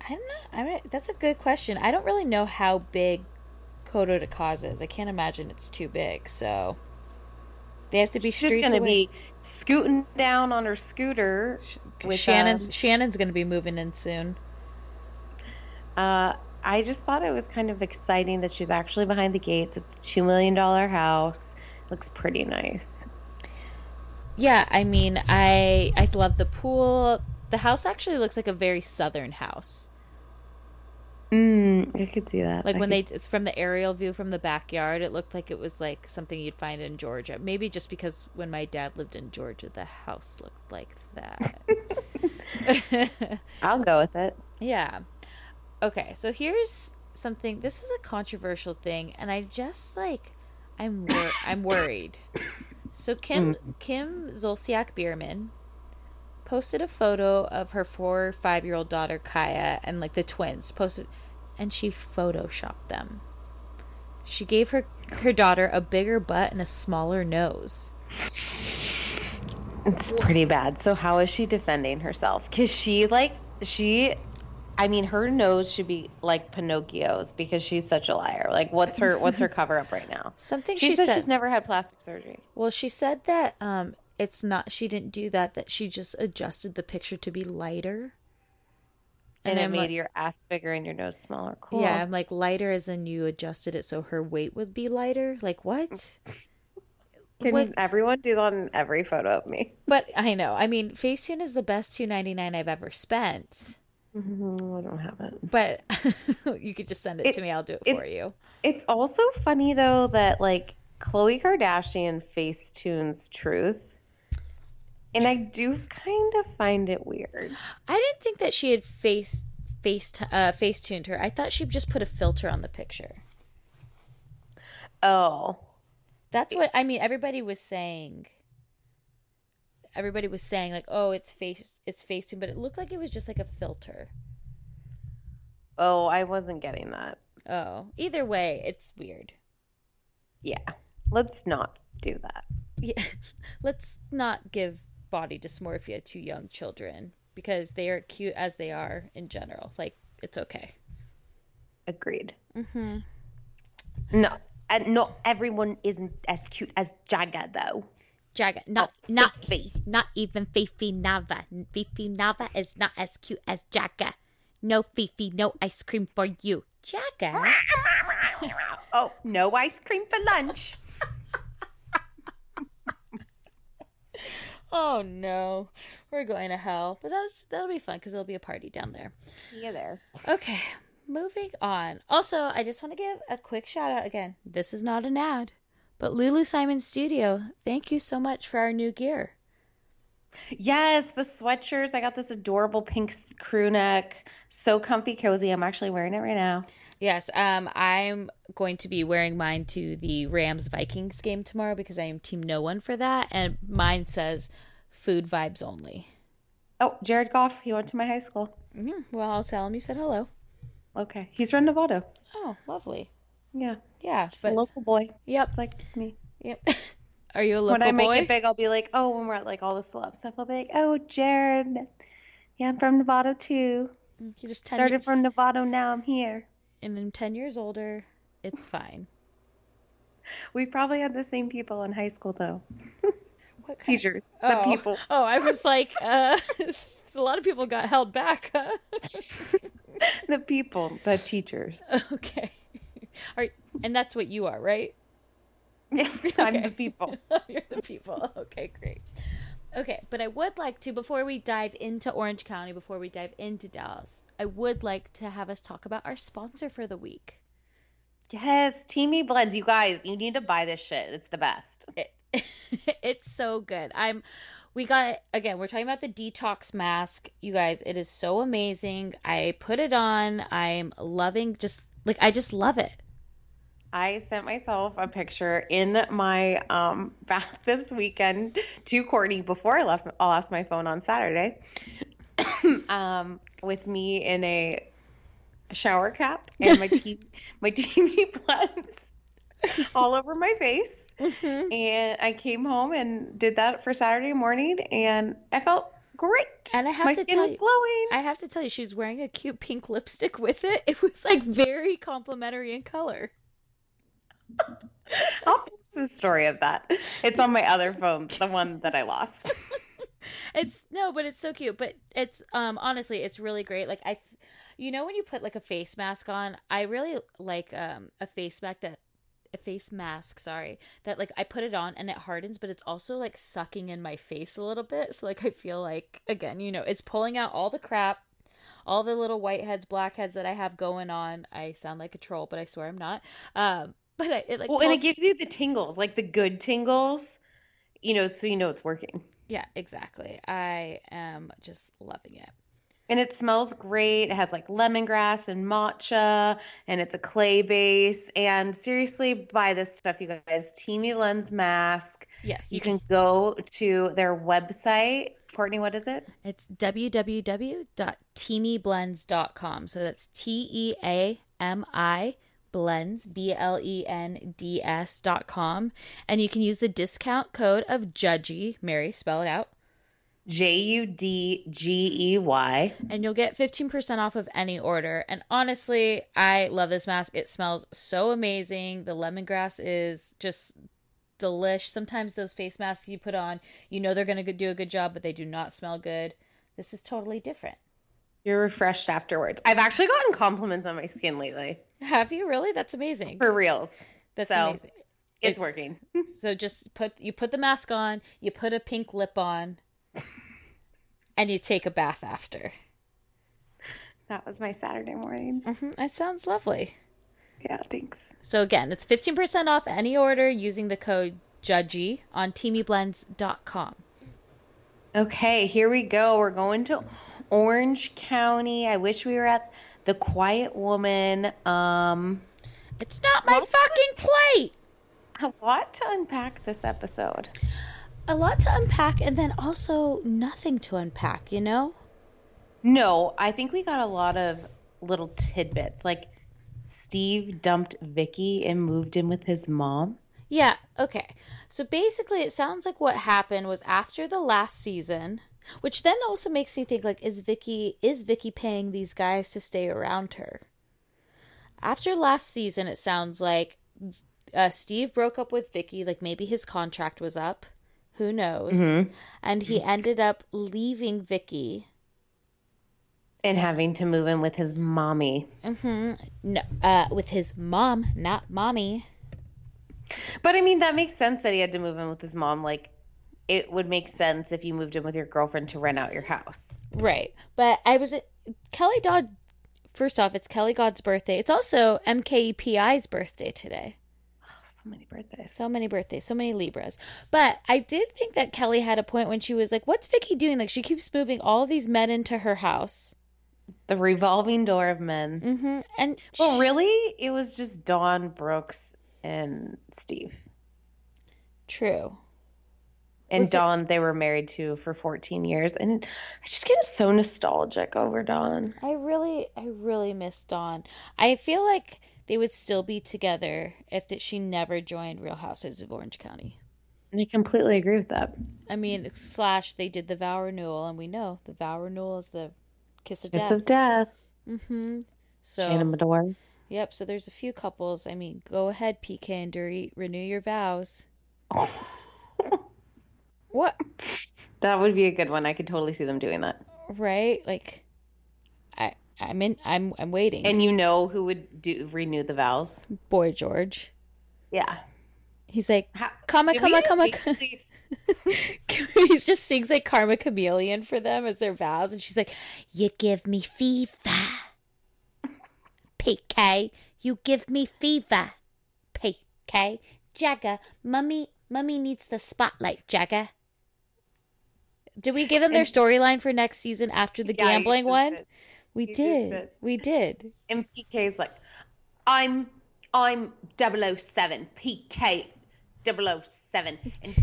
Speaker 2: I'm not. I mean, that's a good question. I don't really know how big Coto de Caza is. I can't imagine it's too big. So they have to be
Speaker 1: She's just
Speaker 2: streets
Speaker 1: gonna be scooting down on her scooter with
Speaker 2: Shannon's
Speaker 1: um,
Speaker 2: Shannon's gonna be moving in soon.
Speaker 1: Uh, I just thought it was kind of exciting that she's actually behind the gates. It's a two million dollar house. Looks pretty nice.
Speaker 2: Yeah, I mean, I I love the pool. The house actually looks like a very southern house.
Speaker 1: Mm, I could see that.
Speaker 2: Like
Speaker 1: I
Speaker 2: when
Speaker 1: they
Speaker 2: they from the aerial view from the backyard, it looked like it was like something you'd find in Georgia. Maybe just because when my dad lived in Georgia, the house looked like that. <laughs> <laughs>
Speaker 1: I'll go with it.
Speaker 2: yeah. Okay, so here's something. This is a controversial thing, and I just like I'm wor- I'm <coughs> worried. So Kim hmm. Kim Zolciak Biermann posted a photo of her four or five year old daughter Kaia and like the twins posted, and she photoshopped them. She gave her her daughter a bigger butt and a smaller nose.
Speaker 1: It's pretty bad. So how is she defending herself? Cause she like she, I mean, her nose should be like Pinocchio's because she's such a liar. Like, what's her what's her cover up right now?
Speaker 2: Something
Speaker 1: She,
Speaker 2: she,
Speaker 1: says
Speaker 2: said.
Speaker 1: she's never had plastic surgery.
Speaker 2: Well, she said that um it's not she didn't do that that she just adjusted the picture to be lighter.
Speaker 1: And, it
Speaker 2: I'm
Speaker 1: made
Speaker 2: like-
Speaker 1: your ass bigger and your nose smaller. Cool.
Speaker 2: Yeah, I'm like lighter as in you adjusted it so her weight would be lighter. Like what? <laughs>
Speaker 1: Can
Speaker 2: What-
Speaker 1: everyone do that in every photo of me?
Speaker 2: But I know. I mean, Facetune is the best 2.99 I've ever spent.
Speaker 1: Mm, I don't have it.
Speaker 2: But <laughs> you could just send it,
Speaker 1: It-
Speaker 2: to me. I'll do it for you.
Speaker 1: It's also funny though that like Khloe Kardashian facetunes truth. And I do kind of find it weird.
Speaker 2: I didn't think that she had face face uh face tuned her. I thought she just put a filter on the picture.
Speaker 1: Oh.
Speaker 2: That's what I mean. Everybody was saying. Everybody was saying like, "Oh, it's face, it's Facetune," but it looked like it was just like a filter.
Speaker 1: Oh, I wasn't getting that.
Speaker 2: Oh, either way, it's weird.
Speaker 1: Yeah. Let's not do that.
Speaker 2: Yeah, <laughs> let's not give body dysmorphia to young children because they are cute as they are in general. Like, it's okay.
Speaker 1: Agreed. Mm-hmm. No. And not everyone isn't as cute as Jagger though.
Speaker 2: Jaga, oh, not
Speaker 1: Oh,
Speaker 2: not
Speaker 1: Fifi.
Speaker 2: not even Fifi Nava. Fifi Nava is not as cute as Jaga. No Fifi, no ice cream for you, Jaga. <laughs>
Speaker 1: Oh, no ice cream for lunch. <laughs>
Speaker 2: Oh no, we're going to hell. But that's that'll be fun because there'll be a party down there.
Speaker 1: Yeah, there.
Speaker 2: Okay, moving on. Also, I just want to give a quick shout out again. This is not an ad, but Lulu Simon Studio. Thank you so much for our new gear.
Speaker 1: Yes, the sweatshirts. I got this adorable pink crew neck. So comfy, cozy. I'm actually wearing it right now.
Speaker 2: Yes, um, I'm going to be wearing mine to the Rams Vikings game tomorrow because I am Team No One for that, and mine says "Food vibes only."
Speaker 1: Oh, Jared Goff. He went to my high school.
Speaker 2: Mm, well, I'll tell him you said hello.
Speaker 1: Okay. He's from Novato.
Speaker 2: Oh, lovely.
Speaker 1: Yeah.
Speaker 2: Yeah,
Speaker 1: Just
Speaker 2: but
Speaker 1: a local boy.
Speaker 2: Yep.
Speaker 1: Just like me.
Speaker 2: yep. <laughs> Are you a local boy?
Speaker 1: when I make
Speaker 2: boy?
Speaker 1: it big, I'll be like, oh, when we're at like all the celeb stuff, I'll be like, oh, Jared. Yeah, I'm from Novato too.
Speaker 2: You just 10
Speaker 1: Started
Speaker 2: ye-
Speaker 1: from Novato. now I'm here.
Speaker 2: and I'm ten years older. It's fine. <laughs>
Speaker 1: We probably had the same people in high school though. <laughs>
Speaker 2: What kind
Speaker 1: Teachers, the
Speaker 2: oh.
Speaker 1: people.
Speaker 2: Oh, I was like, uh, a lot of people got held back. Huh?
Speaker 1: the people, the teachers.
Speaker 2: okay. <laughs> Are, and that's what you are, right? <laughs>
Speaker 1: Yeah, <laughs> I'm
Speaker 2: Okay.
Speaker 1: the people.
Speaker 2: You're the people. Okay, great. Okay, but I would like to, before we dive into Orange County, before we dive into Dallas, I would like to have us talk about our sponsor for the week.
Speaker 1: Yes, Teami Blends. You guys, you need to buy this shit. It's the best.
Speaker 2: It, it's so good. I'm. We got again. We're talking about the detox mask, you guys. It is so amazing. I put it on. I'm loving. Just like I just love it.
Speaker 1: I sent myself a picture in my um, <laughs> bath this weekend to Courtney before I left. I lost my phone on Saturday. <coughs> um, with me in a shower cap and my <laughs> TV, my Teami blends <laughs> all over my face. And I came home and did that for Saturday morning, and I felt great.
Speaker 2: And I have
Speaker 1: my
Speaker 2: to
Speaker 1: skin
Speaker 2: tell
Speaker 1: was
Speaker 2: you-
Speaker 1: glowing.
Speaker 2: I have to tell you, she was wearing a cute pink lipstick with it. It was like very complimentary in color. <laughs>
Speaker 1: I'll post the story of that. It's on my other phone, the one that I lost. <laughs>
Speaker 2: It's no, but it's so cute. But it's um honestly, it's really great. Like I, you know, when you put like a face mask on, I really like um a face mask that a face mask. Sorry, that like I put it on and it hardens, but it's also like sucking in my face a little bit. So like I feel like again, you know, it's pulling out all the crap. All the little whiteheads, blackheads that I have going on. I sound like a troll, but I swear I'm not. Um, but I, it like
Speaker 1: well, and it gives you the tingles, like the good tingles, you know, so you know it's working.
Speaker 2: yeah, exactly. I am just loving it.
Speaker 1: And it smells great. It has like lemongrass and matcha, and it's a clay base. And seriously, buy this stuff, you guys. Teami Blends mask.
Speaker 2: Yes,
Speaker 1: You can go to their website. Courtney, what is it?
Speaker 2: It's www.teamiblends.com. So that's T E A M I blends, B L E N D S dot com. And you can use the discount code of Judgy, Mary, spell it out,
Speaker 1: J U D G E Y.
Speaker 2: and you'll get 15% off of any order. And honestly, I love this mask. It smells so amazing. The lemongrass is just delish. Sometimes those face masks you put on, you know they're going to do a good job, but they do not smell good. This is totally different.
Speaker 1: You're refreshed afterwards. I've actually gotten compliments on my skin lately.
Speaker 2: Have you really? That's amazing.
Speaker 1: For reals.
Speaker 2: That's
Speaker 1: so,
Speaker 2: amazing.
Speaker 1: It's, working. <laughs>
Speaker 2: So just put you put the mask on, you put a pink lip on, and you take a bath after.
Speaker 1: That was my Saturday morning.
Speaker 2: hmm That sounds lovely.
Speaker 1: Yeah, thanks.
Speaker 2: So again, it's fifteen percent off any order using the code Judgy on teamiblends.com.
Speaker 1: Okay, here we go. We're going to Orange County. I wish we were at the Quiet Woman. Um,
Speaker 2: It's not my fucking plate.
Speaker 1: a lot to unpack this episode.
Speaker 2: A lot to unpack, and then also nothing to unpack. You know.
Speaker 1: No, I think we got a lot of little tidbits. Like Steve dumped Vicky and moved in with his mom.
Speaker 2: Yeah, okay. So basically it sounds like what happened was after the last season, which then also makes me think like is Vicky is Vicky paying these guys to stay around her? After last season it sounds like uh, Steve broke up with Vicky like maybe his contract was up. Who knows? And he ended up leaving Vicky.
Speaker 1: And having to move in with his mommy.
Speaker 2: No, uh, with his mom, not mommy.
Speaker 1: But I mean, that makes sense that he had to move in with his mom. Like, it would make sense if you moved in with your girlfriend to rent out your house.
Speaker 2: Right. But I was Kelly Dodd first off, it's Kelly Dodd's birthday. It's also MKEPI's birthday today.
Speaker 1: Oh, so So many birthdays.
Speaker 2: So many birthdays, so many Libras. But I did think that Kelly had a point when she was like, "What's Vicky doing? Like, she keeps moving all these men into her house."
Speaker 1: The revolving door of men.
Speaker 2: Mm-hmm. And
Speaker 1: Well, really, it was just Donn, Brooks, and Steve.
Speaker 2: true.
Speaker 1: And
Speaker 2: Was it-
Speaker 1: Donn, they were married to for 14 years. And I just get so nostalgic over Donn.
Speaker 2: I really, I really miss Donn. I feel like they would still be together if that she never joined Real Housewives of Orange County.
Speaker 1: I completely agree with that.
Speaker 2: I mean, slash they did the vow renewal, and we know the vow renewal is the kiss of
Speaker 1: Kiss
Speaker 2: death.
Speaker 1: Kiss of death.
Speaker 2: mm-hmm. So,
Speaker 1: Shannon Beador.
Speaker 2: yep. So there's a few couples. I mean, go ahead, PK and Dorit, renew your vows. <laughs> What?
Speaker 1: That would be a good one. I could totally see them doing that.
Speaker 2: Right? Like, I, I'm in. I'm, I'm waiting.
Speaker 1: And you know who would do renew the vows?
Speaker 2: Boy George.
Speaker 1: Yeah.
Speaker 2: He's like,
Speaker 1: How, did we
Speaker 2: comma,
Speaker 1: just <laughs>
Speaker 2: he just sings like Karma Chameleon for them as their vows, and she's like, "You give me fever, PK. You give me fever, PK. Jagger, mummy, mummy needs the spotlight, Jagger." Did we give them their storyline for next season after the
Speaker 1: Yeah,
Speaker 2: gambling one?
Speaker 1: did.
Speaker 2: We
Speaker 1: You
Speaker 2: did.
Speaker 1: did.
Speaker 2: We did.
Speaker 1: And PK's like, I'm I'm 007, PK 007. And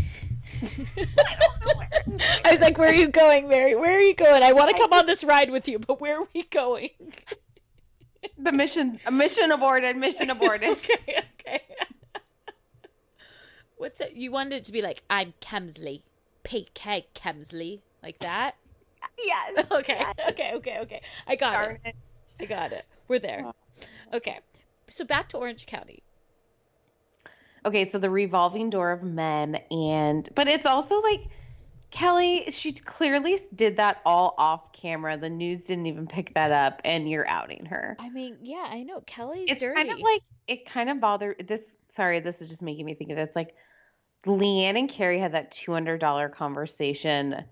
Speaker 1: <laughs> I don't know where.
Speaker 2: I was like, "Where are you going, Mary? Where are you going? I want to come on this ride with you, but where are we going?" <laughs>
Speaker 1: The mission, a mission aborted, mission <laughs> aborted.
Speaker 2: okay, okay. What's it? You wanted it to be like, I'm Kemsley, PK Kemsley, like that?
Speaker 1: yes. <laughs>
Speaker 2: Okay, okay, okay, okay. I got
Speaker 1: Darn
Speaker 2: it.
Speaker 1: it.
Speaker 2: I got it. We're there. Okay. So back to Orange County.
Speaker 1: Okay, so the revolving door of men, and but it's also like Kelly. She clearly did that all off camera. The news didn't even pick that up, and you're outing her.
Speaker 2: I mean, yeah, I know Kelly's
Speaker 1: it's
Speaker 2: dirty.
Speaker 1: kind of like it kind of bothered this. Sorry, this is just making me think of this. Like Leanne and Carrie had that two hundred dollar conversation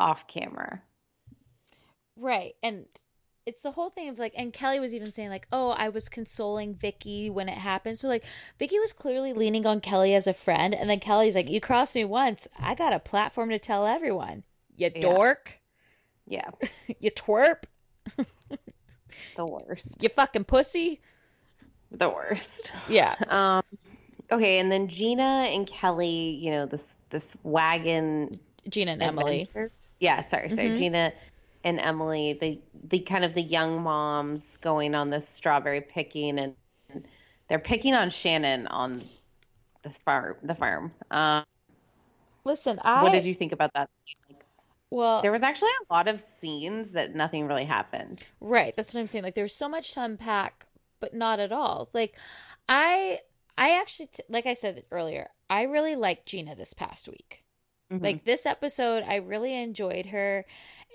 Speaker 1: off camera.
Speaker 2: Right. And it's the whole thing of like and Kelly was even saying like, "Oh, I was consoling Vicky when it happened." So like Vicky was clearly leaning on Kelly as a friend and then Kelly's like, "You crossed me once. I got a platform to tell everyone." You
Speaker 1: Yeah.
Speaker 2: dork.
Speaker 1: Yeah, <laughs>
Speaker 2: You twerp.
Speaker 1: the worst.
Speaker 2: You fucking pussy.
Speaker 1: The worst.
Speaker 2: Yeah. <laughs>
Speaker 1: Um. Okay, and then Gina and Kelly. You know this this wagon
Speaker 2: Gina and Emily.
Speaker 1: Yeah, sorry, sorry.
Speaker 2: Mhm.
Speaker 1: Gina and Emily, the the kind of the young moms going on this strawberry picking, and they're picking on Shannon on this farm. The farm. Um,
Speaker 2: Listen, I
Speaker 1: what did you think about that?
Speaker 2: well
Speaker 1: There was actually a lot of scenes that nothing really happened.
Speaker 2: Right, that's what I'm saying. Like there's so much to unpack, but not at all. Like I I actually t- like I said earlier, I really liked Gina this past week.
Speaker 1: Mm-hmm.
Speaker 2: Like this episode, I really enjoyed her.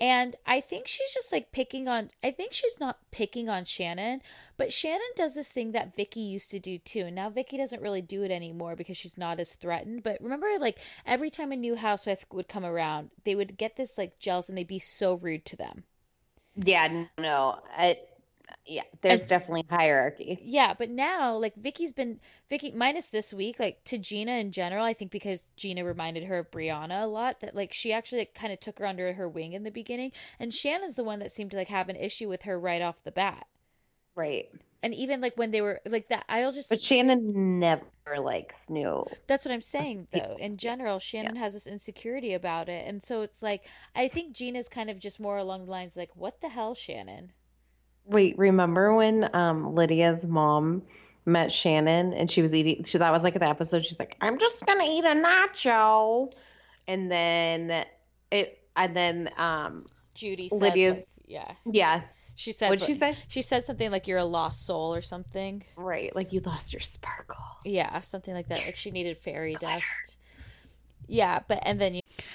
Speaker 2: And I think she's just like picking on I think she's not picking on Shannon, but Shannon does this thing that Vicky used to do too. And now Vicky doesn't really do it anymore because she's not as threatened. But remember like every time a new housewife would come around, they would get this like gels and they'd be so rude to them.
Speaker 1: Yeah, no, I, yeah, there's
Speaker 2: And-
Speaker 1: definitely hierarchy.
Speaker 2: Yeah, but now like Vicky's been Vicky minus this week, like to Gina in general, I think because Gina reminded her of Briana a lot, that like she actually like, kind of took her under her wing in the beginning, and Shannon's the one that seemed to like have an issue with her right off the bat.
Speaker 1: Right.
Speaker 2: And even like when they were like that, I'll just
Speaker 1: But Shannon never likes new.
Speaker 2: that's what I'm saying though. In general, Shannon has this insecurity about it, and so it's like I think Gina's kind of just more along the lines like, "What the hell, Shannon?"
Speaker 1: Wait, remember when um Lydia's mom met Shannon and she was eating she that was like the episode she's like, I'm just gonna eat a nacho and then it and then um
Speaker 2: Judy said,
Speaker 1: Lydia's-
Speaker 2: like- yeah,
Speaker 1: yeah,
Speaker 2: she said,
Speaker 1: What'd she say?
Speaker 2: She said something like, "You're a lost soul" or something.
Speaker 1: right, like you lost your sparkle.
Speaker 2: Yeah, something like that. Like she needed fairy dust. Yeah, but and then you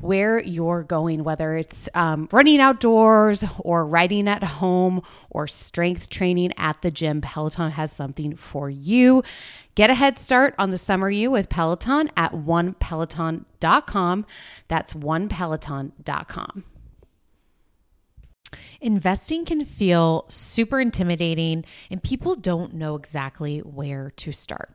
Speaker 3: where you're going, whether it's um, running outdoors or riding at home or strength training at the gym, Peloton has something for you. Get a head start on the summer you with Peloton at onepeloton.com. That's onepeloton.com. Investing can feel super intimidating, and people don't know exactly where to start.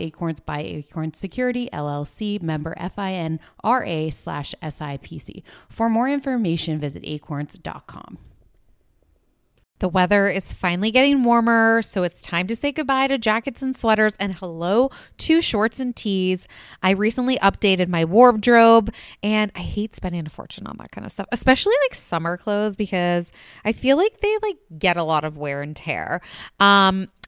Speaker 3: Acorns by Acorns Security LLC, member FINRA slash SIPC. For more information, visit acorns.com. The weather is finally getting warmer, so it's time to say goodbye to jackets and sweaters and hello to shorts and tees. I recently updated my wardrobe and I hate spending a fortune on that kind of stuff, especially like summer clothes because I feel like they like get a lot of wear and tear. Um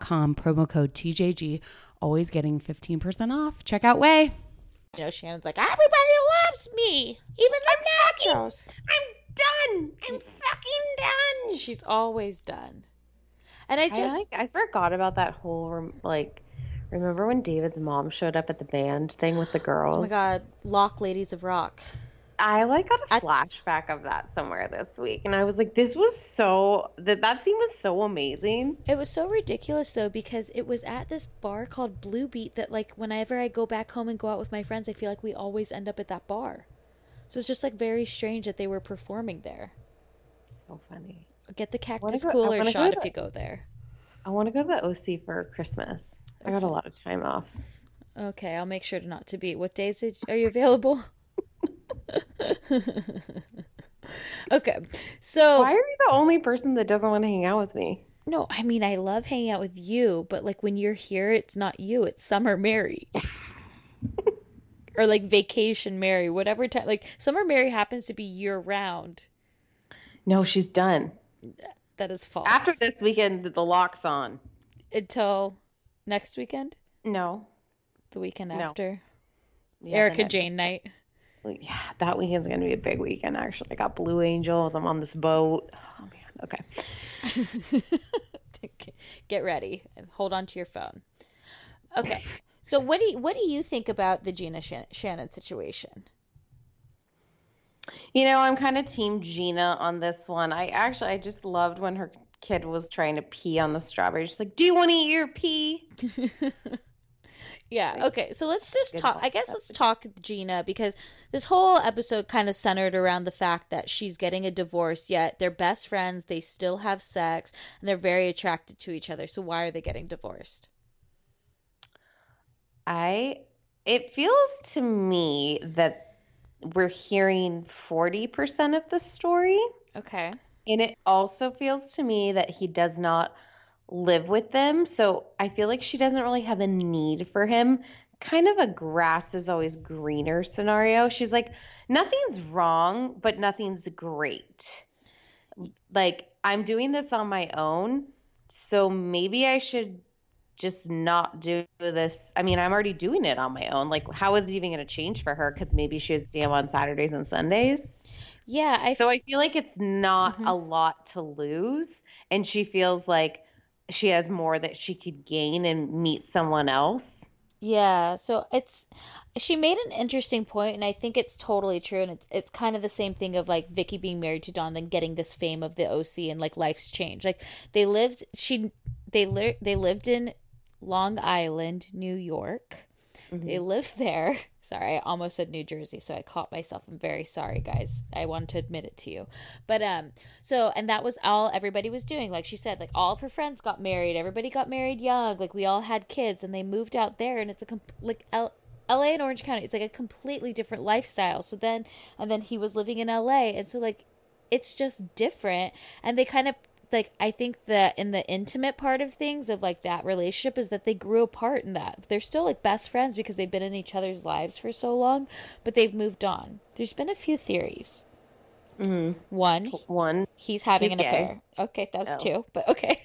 Speaker 3: com, promo code TJG, always getting 15% off. Check out Ouai.
Speaker 2: You know, Shannon's like, everybody loves me, even the nachos.
Speaker 1: I'm done. I'm mm. fucking done.
Speaker 2: She's always done. And I
Speaker 1: I
Speaker 2: just,
Speaker 1: like. I forgot about that whole like. Remember when David's mom showed up at the band thing with the girls?
Speaker 2: oh my god, Lock Ladies of Rock.
Speaker 1: I like got a flashback of that somewhere this week, and I was like, "This was so that that scene was so amazing."
Speaker 2: It was so ridiculous though because it was at this bar called Blue Beet that like whenever I go back home and go out with my friends, I feel like we always end up at that bar. So it's just like very strange that they were performing there.
Speaker 1: So funny.
Speaker 2: Get the cactus
Speaker 1: go-
Speaker 2: cooler shot if you go there.
Speaker 1: I want to go to the OC for Christmas. I got a lot of time off.
Speaker 2: Okay, I'll make sure to not to be. What days are you available? <laughs> okay, so
Speaker 1: Why are you the only person that doesn't want to hang out with me?
Speaker 2: no, I mean I love hanging out with you, but like when you're here, it's not you; it's Summer Mary, <laughs> or like Vacation Mary, whatever time. Like Summer Mary happens to be year round.
Speaker 1: No, she's done.
Speaker 2: That is false.
Speaker 1: After this weekend, the lock's on.
Speaker 2: until next weekend,
Speaker 1: No.
Speaker 2: the weekend
Speaker 1: No.
Speaker 2: after
Speaker 1: Yeah, Erika
Speaker 2: Jayne night.
Speaker 1: Yeah, that weekend's gonna be a big weekend. Actually, I got Blue Angels. I'm on this boat. Oh man. Okay. <laughs>
Speaker 2: Get ready hold on to your phone. Okay. So what do you, what do you think about the Gina Shannon situation?
Speaker 1: You know, I'm kind of team Gina on this one. I actually, I just loved when her kid was trying to pee on the strawberry. She's like, "Do you want to eat your pee?" <laughs>
Speaker 2: Yeah. Okay. So let's just
Speaker 1: Good
Speaker 2: talk. I guess let's talk Gina because this whole episode kind of centered around the fact that she's getting a divorce. Yet they're best friends. They still have sex and they're very attracted to each other. So why are they getting divorced?
Speaker 1: I. It feels to me that we're hearing 40% of the story.
Speaker 2: Okay.
Speaker 1: And it also feels to me that he does not live with them. So I feel like she doesn't really have a need for him kind of a grass is always greener scenario. She's like, nothing's wrong, but nothing's great. Like, I'm doing this on my own, so maybe I should just not do this. I mean, I'm already doing it on my own. Like, how is it even going to change for her? Because maybe she would see him on Saturdays and Sundays.
Speaker 2: Yeah, I
Speaker 1: So I feel like it's not mm-hmm. a lot to lose. And she feels like she has more that she could gain and meet someone else.
Speaker 2: Yeah, so it's she made an interesting point, and I think it's totally true. And it's it's kind of the same thing of like Vicky being married to Donn, then getting this fame of the OC, and like life's changed. Like they lived, she they li- they lived in Long Island, New York. They live there. <laughs> Sorry, I almost said New Jersey, so I caught myself. I'm very sorry, guys. I want to admit it to you. But um so and that was all everybody was doing. Like she said, like all of her friends got married. Everybody got married young. Like we all had kids and they moved out there and it's a com- like L- LA and Orange County. It's like a completely different lifestyle. So then and then he was living in LA and so like it's just different and they kind of like I think that in the intimate part of things of like that relationship is that they grew apart in that they're still like best friends because they've been in each other's lives for so long, but they've moved on. There's been a few theories. One,
Speaker 1: One,
Speaker 2: he's having
Speaker 1: He's
Speaker 2: an
Speaker 1: gay.
Speaker 2: affair. Okay, that's
Speaker 1: Oh.
Speaker 2: two, but okay.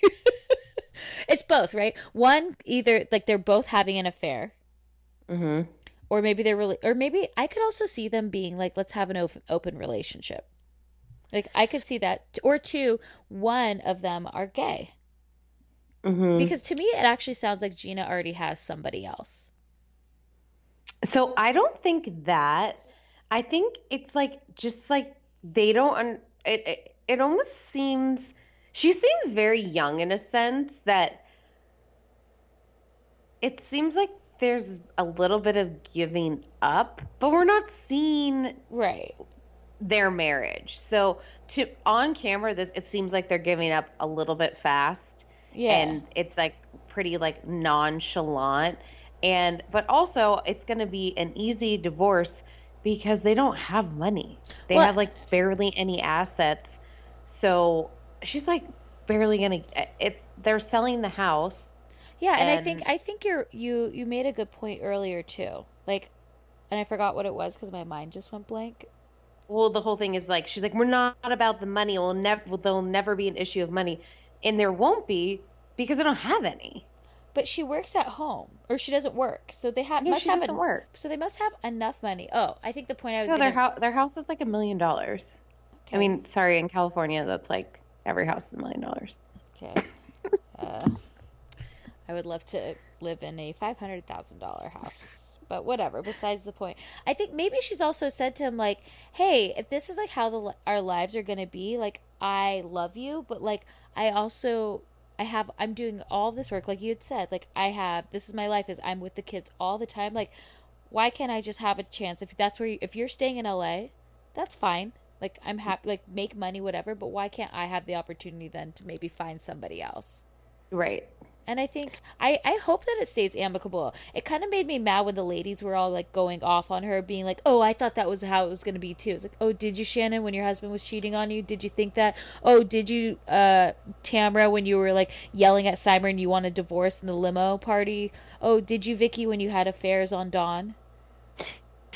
Speaker 2: <laughs> it's both, right? One, either like they're both having an affair,
Speaker 1: mm-hmm.
Speaker 2: or maybe they're really, or maybe I could also see them being like, let's have an open relationship. Like I could see that, or two, one of them are gay.
Speaker 1: Mm-hmm.
Speaker 2: Because to me, it actually sounds like Gina already has somebody else.
Speaker 1: So I don't think that. I think it's like just like they don't. Un- it, it it almost seems she seems very young in a sense that it seems like there's a little bit of giving up, but we're not seeing
Speaker 2: Right.
Speaker 1: Their marriage. So to on camera, this it seems like they're giving up a little bit fast
Speaker 2: Yeah.
Speaker 1: and it's like pretty like nonchalant and but also it's going to be an easy divorce because they don't have money they
Speaker 2: Well-
Speaker 1: have like barely any assets so she's like barely gonna eh, it's they're selling the house
Speaker 2: Yeah, and, I think I think you're you you made a good point earlier too. Like, and I forgot what it was because my mind just went blank.
Speaker 1: Well the whole thing is like she's like we're not about the money. We'll never there'll never be an issue of money. And there won't be because I don't have any.
Speaker 2: But she works at home, or she doesn't work, so they have
Speaker 1: Yeah,
Speaker 2: must
Speaker 1: she
Speaker 2: have
Speaker 1: doesn't
Speaker 2: en-
Speaker 1: work.
Speaker 2: So they must have enough money. Oh, I think the point I was
Speaker 1: no
Speaker 2: gonna,
Speaker 1: their house their house is like a million dollars. I mean sorry in california that's like every house is a million dollars.
Speaker 2: Okay. <laughs> Uh, I would love to live in a five hundred thousand dollar house, but whatever. Besides the point, I think maybe she's also said to him like, "Hey, if this is like how the our lives are gonna be, like I love you, but like I also." I have I'm doing all this work like you had said like I have this is my life is I'm with the kids all the time like why can't I just have a chance if that's where you, if you're staying in LA that's fine like I'm happy like make money whatever but why can't I have the opportunity then to maybe find somebody else
Speaker 1: right
Speaker 2: and I think I I hope that it stays amicable. It kind of made me mad when the ladies were all like going off on her, being like, "Oh, I thought that was how it was going to be too." It's like, "Oh, did you, Shannon, when your husband was cheating on you? Did you think that? Oh, did you, uh, Tamara, when you were like yelling at Simon, you want a divorce in the limo party? Oh, did you, Vicky, when you had affairs on Donn?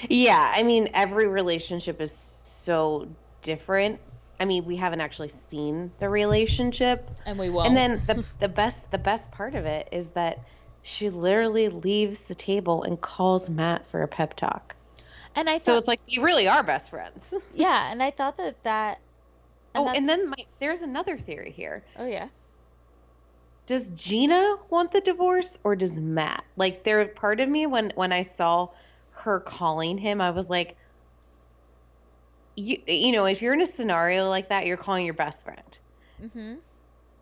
Speaker 1: Yeah, I mean, every relationship is so different. I mean, we haven't actually seen the relationship.
Speaker 2: And we won't.
Speaker 1: And then the the best the best part of it is that she literally leaves the table and calls Matt for a pep talk.
Speaker 2: And I thought, So
Speaker 1: it's like you really are best friends. <laughs>
Speaker 2: yeah, and I thought that that.
Speaker 1: oh,
Speaker 2: that's-
Speaker 1: and then my, there's another theory here.
Speaker 2: oh yeah,
Speaker 1: Does Gina want the divorce or does Matt? Like there part of me when when I saw her calling him, I was like you you know, if you're in a scenario like that, you're calling your best friend.
Speaker 2: mm-hmm.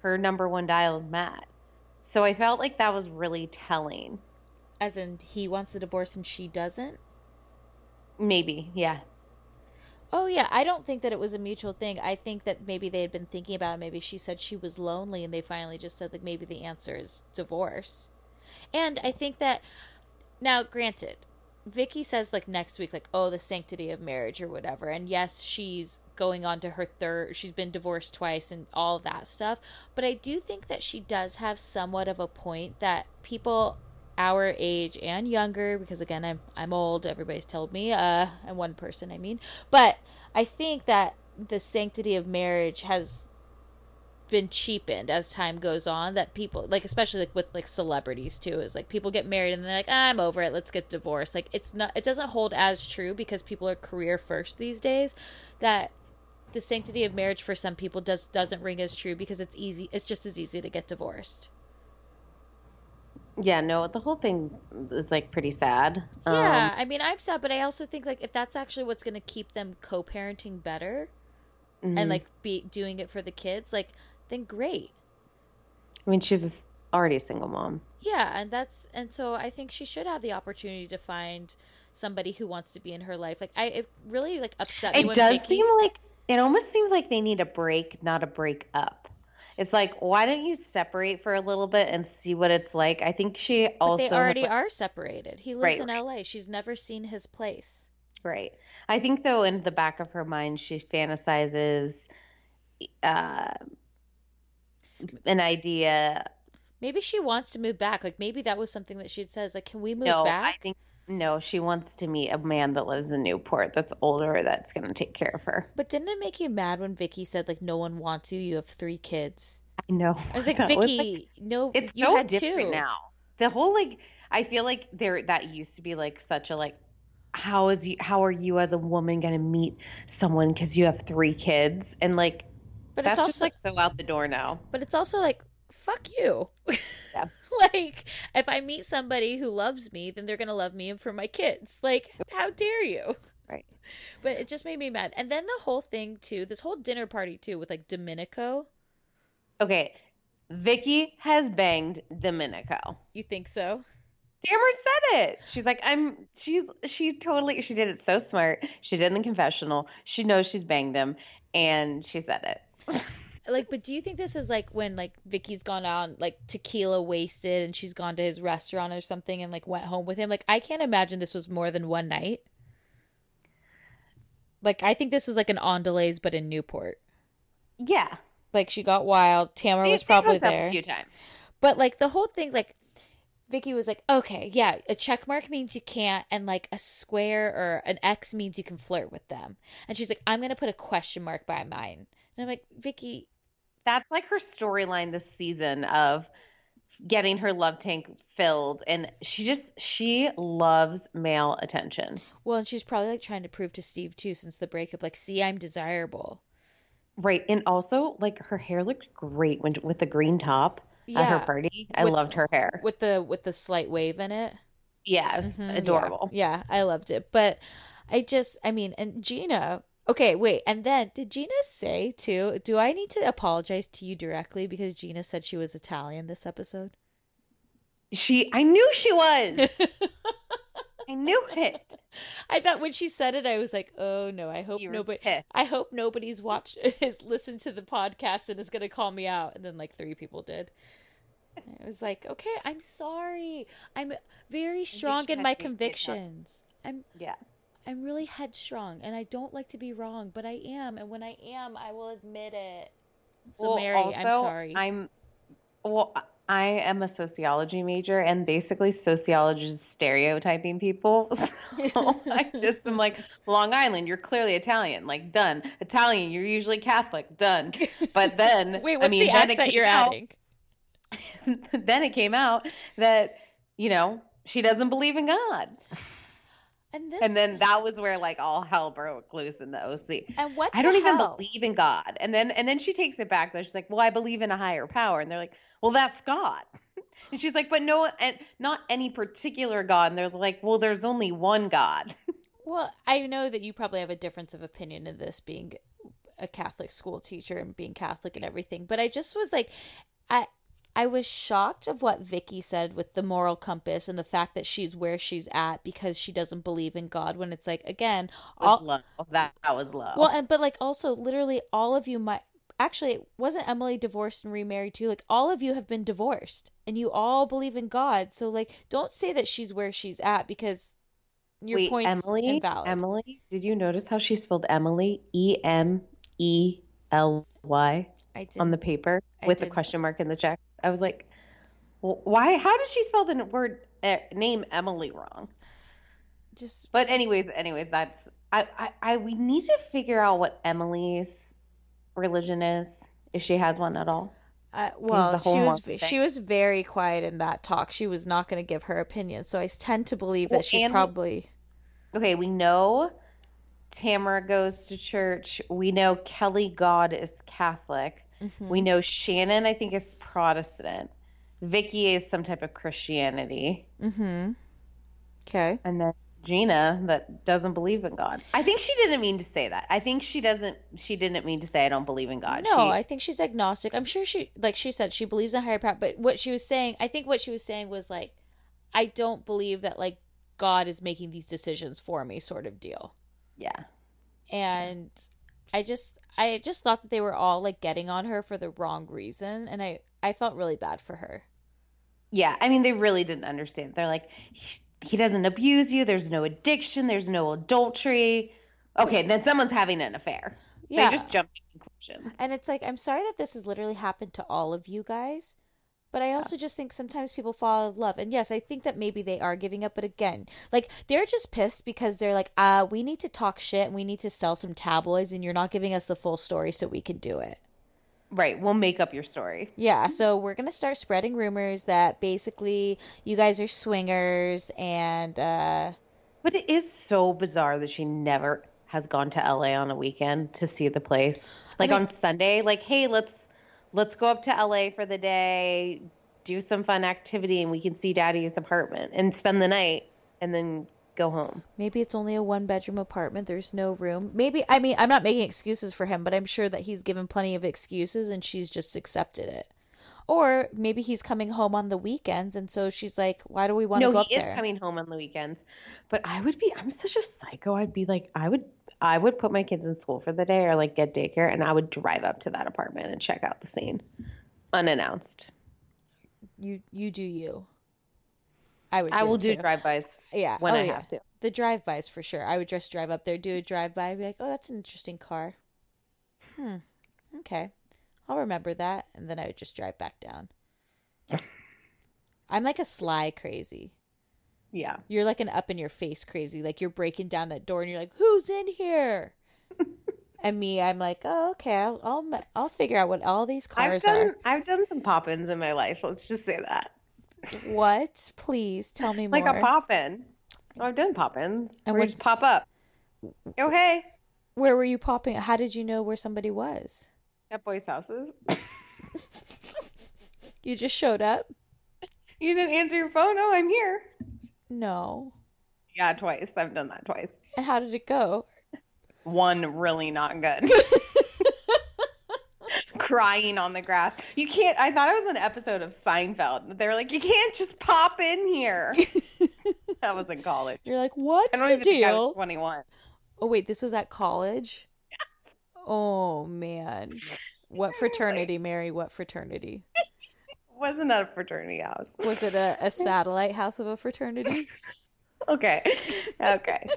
Speaker 1: Her number one dial is Matt. So I felt like that was really telling.
Speaker 2: As in, he wants the divorce and she doesn't.
Speaker 1: Maybe, yeah.
Speaker 2: Oh yeah, I don't think that it was a mutual thing. I think that maybe they had been thinking about it. Maybe she said she was lonely and they finally just said like maybe the answer is divorce. And I think that now granted, Vicky says like next week like oh the sanctity of marriage or whatever. And yes, she's going on to her third she's been divorced twice and all that stuff. But I do think that she does have somewhat of a point that people our age and younger because again I'm I'm old everybody's told me uh and one person I mean but I think that the sanctity of marriage has been cheapened as time goes on that people like especially like with like celebrities too is like people get married and they're like i'm over it let's get divorced like it's not it doesn't hold as true because people are career first these days that the sanctity of marriage for some people does doesn't ring as true because it's easy it's just as easy to get divorced
Speaker 1: Yeah, no, the whole thing is like pretty sad.
Speaker 2: yeah
Speaker 1: Um,
Speaker 2: i mean i'm sad but i also think like if that's actually what's going to keep them co-parenting better
Speaker 1: mhm.
Speaker 2: and like be doing it for the kids like then great
Speaker 1: I mean, she's already a single mom.
Speaker 2: Yeah, and that's and so I think she should have the opportunity to find somebody who wants to be in her life. Like I, it really like upset me.
Speaker 1: It does seem like it almost seems like they need a break, not a break up. It's like, why don't you separate for a little bit and see what it's like? I think she
Speaker 2: But
Speaker 1: also
Speaker 2: they already
Speaker 1: like-
Speaker 2: are separated. He lives
Speaker 1: Right,
Speaker 2: in. L.A. She's never seen his place.
Speaker 1: Right. I think though in the back of her mind she fantasizes uh an idea
Speaker 2: Maybe she wants to move back. Like maybe that was something that she had says. Like, can we move
Speaker 1: no,
Speaker 2: back?
Speaker 1: I think no, she wants to meet a man that lives in Newport that's older that's going to take care of her.
Speaker 2: But didn't it make you mad when Vicky said like no one wants you? You have three kids.
Speaker 1: I know.
Speaker 2: I was like, <laughs>
Speaker 1: That was,
Speaker 2: Vicky, no,
Speaker 1: it's
Speaker 2: you
Speaker 1: so
Speaker 2: had
Speaker 1: different
Speaker 2: two.
Speaker 1: now. The whole like I feel like there that used to be like such a like how is you how are you as a woman going to meet someone cuz you have 3 kids and like
Speaker 2: But
Speaker 1: that's
Speaker 2: it's
Speaker 1: just
Speaker 2: also
Speaker 1: like so out the door now.
Speaker 2: But it's also like, fuck you.
Speaker 1: Yeah. <laughs>
Speaker 2: like, if I meet somebody who loves me, then they're going to love me and for my kids. Like, how dare you?
Speaker 1: Right.
Speaker 2: But it just made me mad. And then the whole thing, too, this whole dinner party, too, with like Domenico.
Speaker 1: Okay. Vicky has banged Domenico.
Speaker 2: You think so?
Speaker 1: Tamra said it. She's like, I'm she she totally she did it so smart. She did in the confessional. She knows she's banged him and she said it. <laughs>
Speaker 2: Like, but do you think this is like when like Vicky's gone out, like tequila wasted, and she's gone to his restaurant or something and like went home with him? Like, I can't imagine this was more than one night. Like, I think this was like an on delays, but in Newport.
Speaker 1: Yeah.
Speaker 2: Like, she got wild. Tamra
Speaker 1: They-
Speaker 2: was probably there.
Speaker 1: a few times.
Speaker 2: But like the whole thing, like Vicky was like, okay, yeah, a check mark means you can't, and like a square or an X means you can flirt with them. And she's like, I'm gonna put a question mark by mine. And I'm like, Vicky,
Speaker 1: That's like her storyline this season of getting her love tank filled and she just she loves male attention.
Speaker 2: well, and she's probably like trying to prove to Steve too, since the breakup, like, see, I'm desirable.
Speaker 1: Right. And also like her hair looked great when with the green top at her party. I
Speaker 2: With-
Speaker 1: loved her hair.
Speaker 2: with the with the slight wave in it.
Speaker 1: Yes,
Speaker 2: Mhm, yeah.
Speaker 1: adorable.
Speaker 2: Yeah, I loved it. But I just, I mean, and Gina. Okay, wait, and then did Gina say too? Do I need to apologize to you directly because Gina said she was Italian this episode?
Speaker 1: She I knew she was. <laughs> I knew it. <laughs>
Speaker 2: I thought when she said it, I was like, "Oh no! I hope nobody.
Speaker 1: pissed.
Speaker 2: I hope nobody's watched has <laughs> listened to the podcast and is gonna call me out." And then like three people did. And I was like, "Okay, I'm sorry. I'm very strong in my
Speaker 1: to make it up.
Speaker 2: convictions. I'm
Speaker 1: Yeah.
Speaker 2: I'm really headstrong, and I don't like to be wrong, but I am. And when I am, I will admit it. So
Speaker 1: Well,
Speaker 2: Mary, I'm sorry.
Speaker 1: I'm well I am a sociology major and basically sociology is stereotyping people. <laughs> So I <laughs> just am like, Long Island, you're clearly Italian. Like done. Italian, you're usually Catholic. Done. But then <laughs>
Speaker 2: Wait, what's
Speaker 1: I mean
Speaker 2: the
Speaker 1: then
Speaker 2: accent you're
Speaker 1: out,
Speaker 2: adding?
Speaker 1: then it came out that, you know, she doesn't believe in God.
Speaker 2: And this,
Speaker 1: And then that was where like all hell broke loose in the OC.
Speaker 2: and what
Speaker 1: I don't even
Speaker 2: hell?
Speaker 1: believe in God. And then and then she takes it back though. She's like, "Well, I believe in a higher power." And they're like, "Well, that's God." <laughs> And she's like, "But no, and not any particular God." And they're like, "Well, there's only one God." <laughs>
Speaker 2: Well, I know that you probably have a difference of opinion in this being a Catholic school teacher and being Catholic and everything, but I just was like I I was shocked of what Vicky said with the moral compass and the fact that she's where she's at because she doesn't believe in God when it's like again,
Speaker 1: Was
Speaker 2: all
Speaker 1: low. That, that was low.
Speaker 2: Well, and but like also literally all of you might actually wasn't Emily divorced and remarried too? Like all of you have been divorced and you all believe in God. So like don't say that she's where she's at because your
Speaker 1: Wait,
Speaker 2: point's
Speaker 1: Emily,
Speaker 2: invalid.
Speaker 1: Emily, did you notice how she spelled Emily? E M E L Y
Speaker 2: I did
Speaker 1: on the paper
Speaker 2: I
Speaker 1: with a
Speaker 2: didn't.
Speaker 1: question mark in the check. I was like, well, why? How did she spell the word eh, name Emily wrong.
Speaker 2: Just
Speaker 1: But anyways, anyways, that's I, I I we need to figure out what Emily's religion is, if she has one at all.
Speaker 2: Uh, well, she was
Speaker 1: thing.
Speaker 2: she was very quiet in that talk. She was not going to give her opinion, so I tend to believe
Speaker 1: Well,
Speaker 2: that she's probably
Speaker 1: Okay, we know Tamra goes to church. We know Kelly Dodd is Catholic.
Speaker 2: Mm-hmm.
Speaker 1: We know Shannon, I think, is Protestant. Vicky is some type of Christianity.
Speaker 2: okay.
Speaker 1: And then Gina that doesn't believe in God. I think she didn't mean to say that. I think she doesn't she didn't mean to say I don't believe in God.
Speaker 2: No,
Speaker 1: She-
Speaker 2: I think she's agnostic. I'm sure she, like she said, she believes in higher power. But what she was saying, I think what she was saying was like, I don't believe that like God is making these decisions for me, sort of deal.
Speaker 1: yeah.
Speaker 2: And I just, I just thought that they were all like getting on her for the wrong reason, and I, I felt really bad for her.
Speaker 1: Yeah, I mean, they really didn't understand. They're like, he, he doesn't abuse you. There's no addiction. There's no adultery. Okay, then someone's having an affair.
Speaker 2: Yeah.
Speaker 1: They just jumped to conclusions.
Speaker 2: And it's like, I'm sorry that this has literally happened to all of you guys. But I also just think sometimes people fall in love. And yes, I think that maybe they are giving up. But again, like they're just pissed because they're like, uh, we need to talk shit and we need to sell some tabloids and you're not giving us the full story so we can do it.
Speaker 1: Right, we'll make up your story.
Speaker 2: Yeah, so we're gonna start spreading rumors that basically you guys are swingers and uh
Speaker 1: But it is so bizarre that she never has gone to LA on a weekend to see the place. Like
Speaker 2: mean-
Speaker 1: on Sunday, like, hey, let's let's go up to LA for the day, do some fun activity, and we can see Daddy's apartment and spend the night, and then go home.
Speaker 2: maybe it's only a one bedroom apartment, there's no room. Maybe I mean I'm not making excuses for him, but I'm sure that he's given plenty of excuses and she's just accepted it. Or maybe he's coming home on the weekends and so she's like, Why do we want to
Speaker 1: no,
Speaker 2: go up
Speaker 1: he is coming home on the weekends. But I would be I'm such a psycho. I'd be like I would I would put my kids in school for the day or like get daycare and I would drive up to that apartment and check out the scene unannounced.
Speaker 2: You you do you. I would
Speaker 1: I will do
Speaker 2: too.
Speaker 1: drive-bys
Speaker 2: Yeah.
Speaker 1: when
Speaker 2: oh,
Speaker 1: I
Speaker 2: yeah.
Speaker 1: have to.
Speaker 2: The drive bys for sure. I would just drive up there, do a drive by, be like, oh, that's an interesting car. Hmm. Okay. I'll remember that. And then I would just drive back down. I'm like a sly crazy.
Speaker 1: Yeah.
Speaker 2: You're like an up in your face crazy. Like you're breaking down that door and you're like, who's in here? <laughs> and me, I'm like, oh, okay. I'll, I'll, I'll figure out what all these cars I've
Speaker 1: done
Speaker 2: are.
Speaker 1: I've done some pop-ins in my life. Let's just say that.
Speaker 2: What? Please tell me more. <laughs>
Speaker 1: Like a pop-in. Oh, I've done pop-ins.
Speaker 2: And
Speaker 1: where you
Speaker 2: what's-
Speaker 1: just pop up. Oh hey,
Speaker 2: Where were you popping? How did you know where somebody was?
Speaker 1: at boys' houses. <laughs>
Speaker 2: You just showed up?
Speaker 1: you didn't answer your phone. Oh, I'm here.
Speaker 2: No.
Speaker 1: Yeah, twice. I've done that twice.
Speaker 2: And how did it go?
Speaker 1: One really not good. <laughs> <laughs> Crying on the grass. You can't. I thought it was an episode of Seinfeld. They were like, you can't just pop in here. <laughs> that was in college.
Speaker 2: You're like, what?
Speaker 1: I don't even think I was 21.
Speaker 2: Oh wait, this was at college. Oh man, what fraternity, Mary? What fraternity?
Speaker 1: Wasn't at a fraternity house.
Speaker 2: Was it a, a satellite house of a fraternity? <laughs>
Speaker 1: Okay. Okay.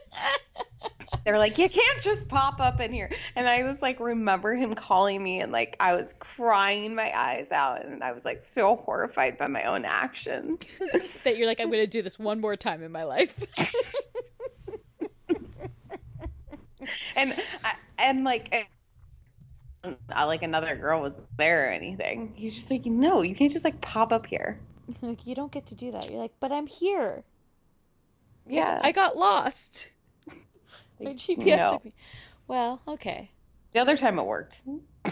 Speaker 1: <laughs> they were like, you can't just pop up in here. And I was like, remember him calling me and like I was crying my eyes out and I was like so horrified by my own actions. <laughs>
Speaker 2: that you're like, I'm gonna do this one more time in my life.
Speaker 1: and I- and like uh, like another girl was there or anything. He's just like, no, you can't just like pop up here. <laughs>
Speaker 2: like you don't get to do that. You're like, but I'm here.
Speaker 1: Yeah.
Speaker 2: I got lost. My <laughs> GPS
Speaker 1: no.
Speaker 2: took me. Well, okay.
Speaker 1: the other time it worked. <laughs>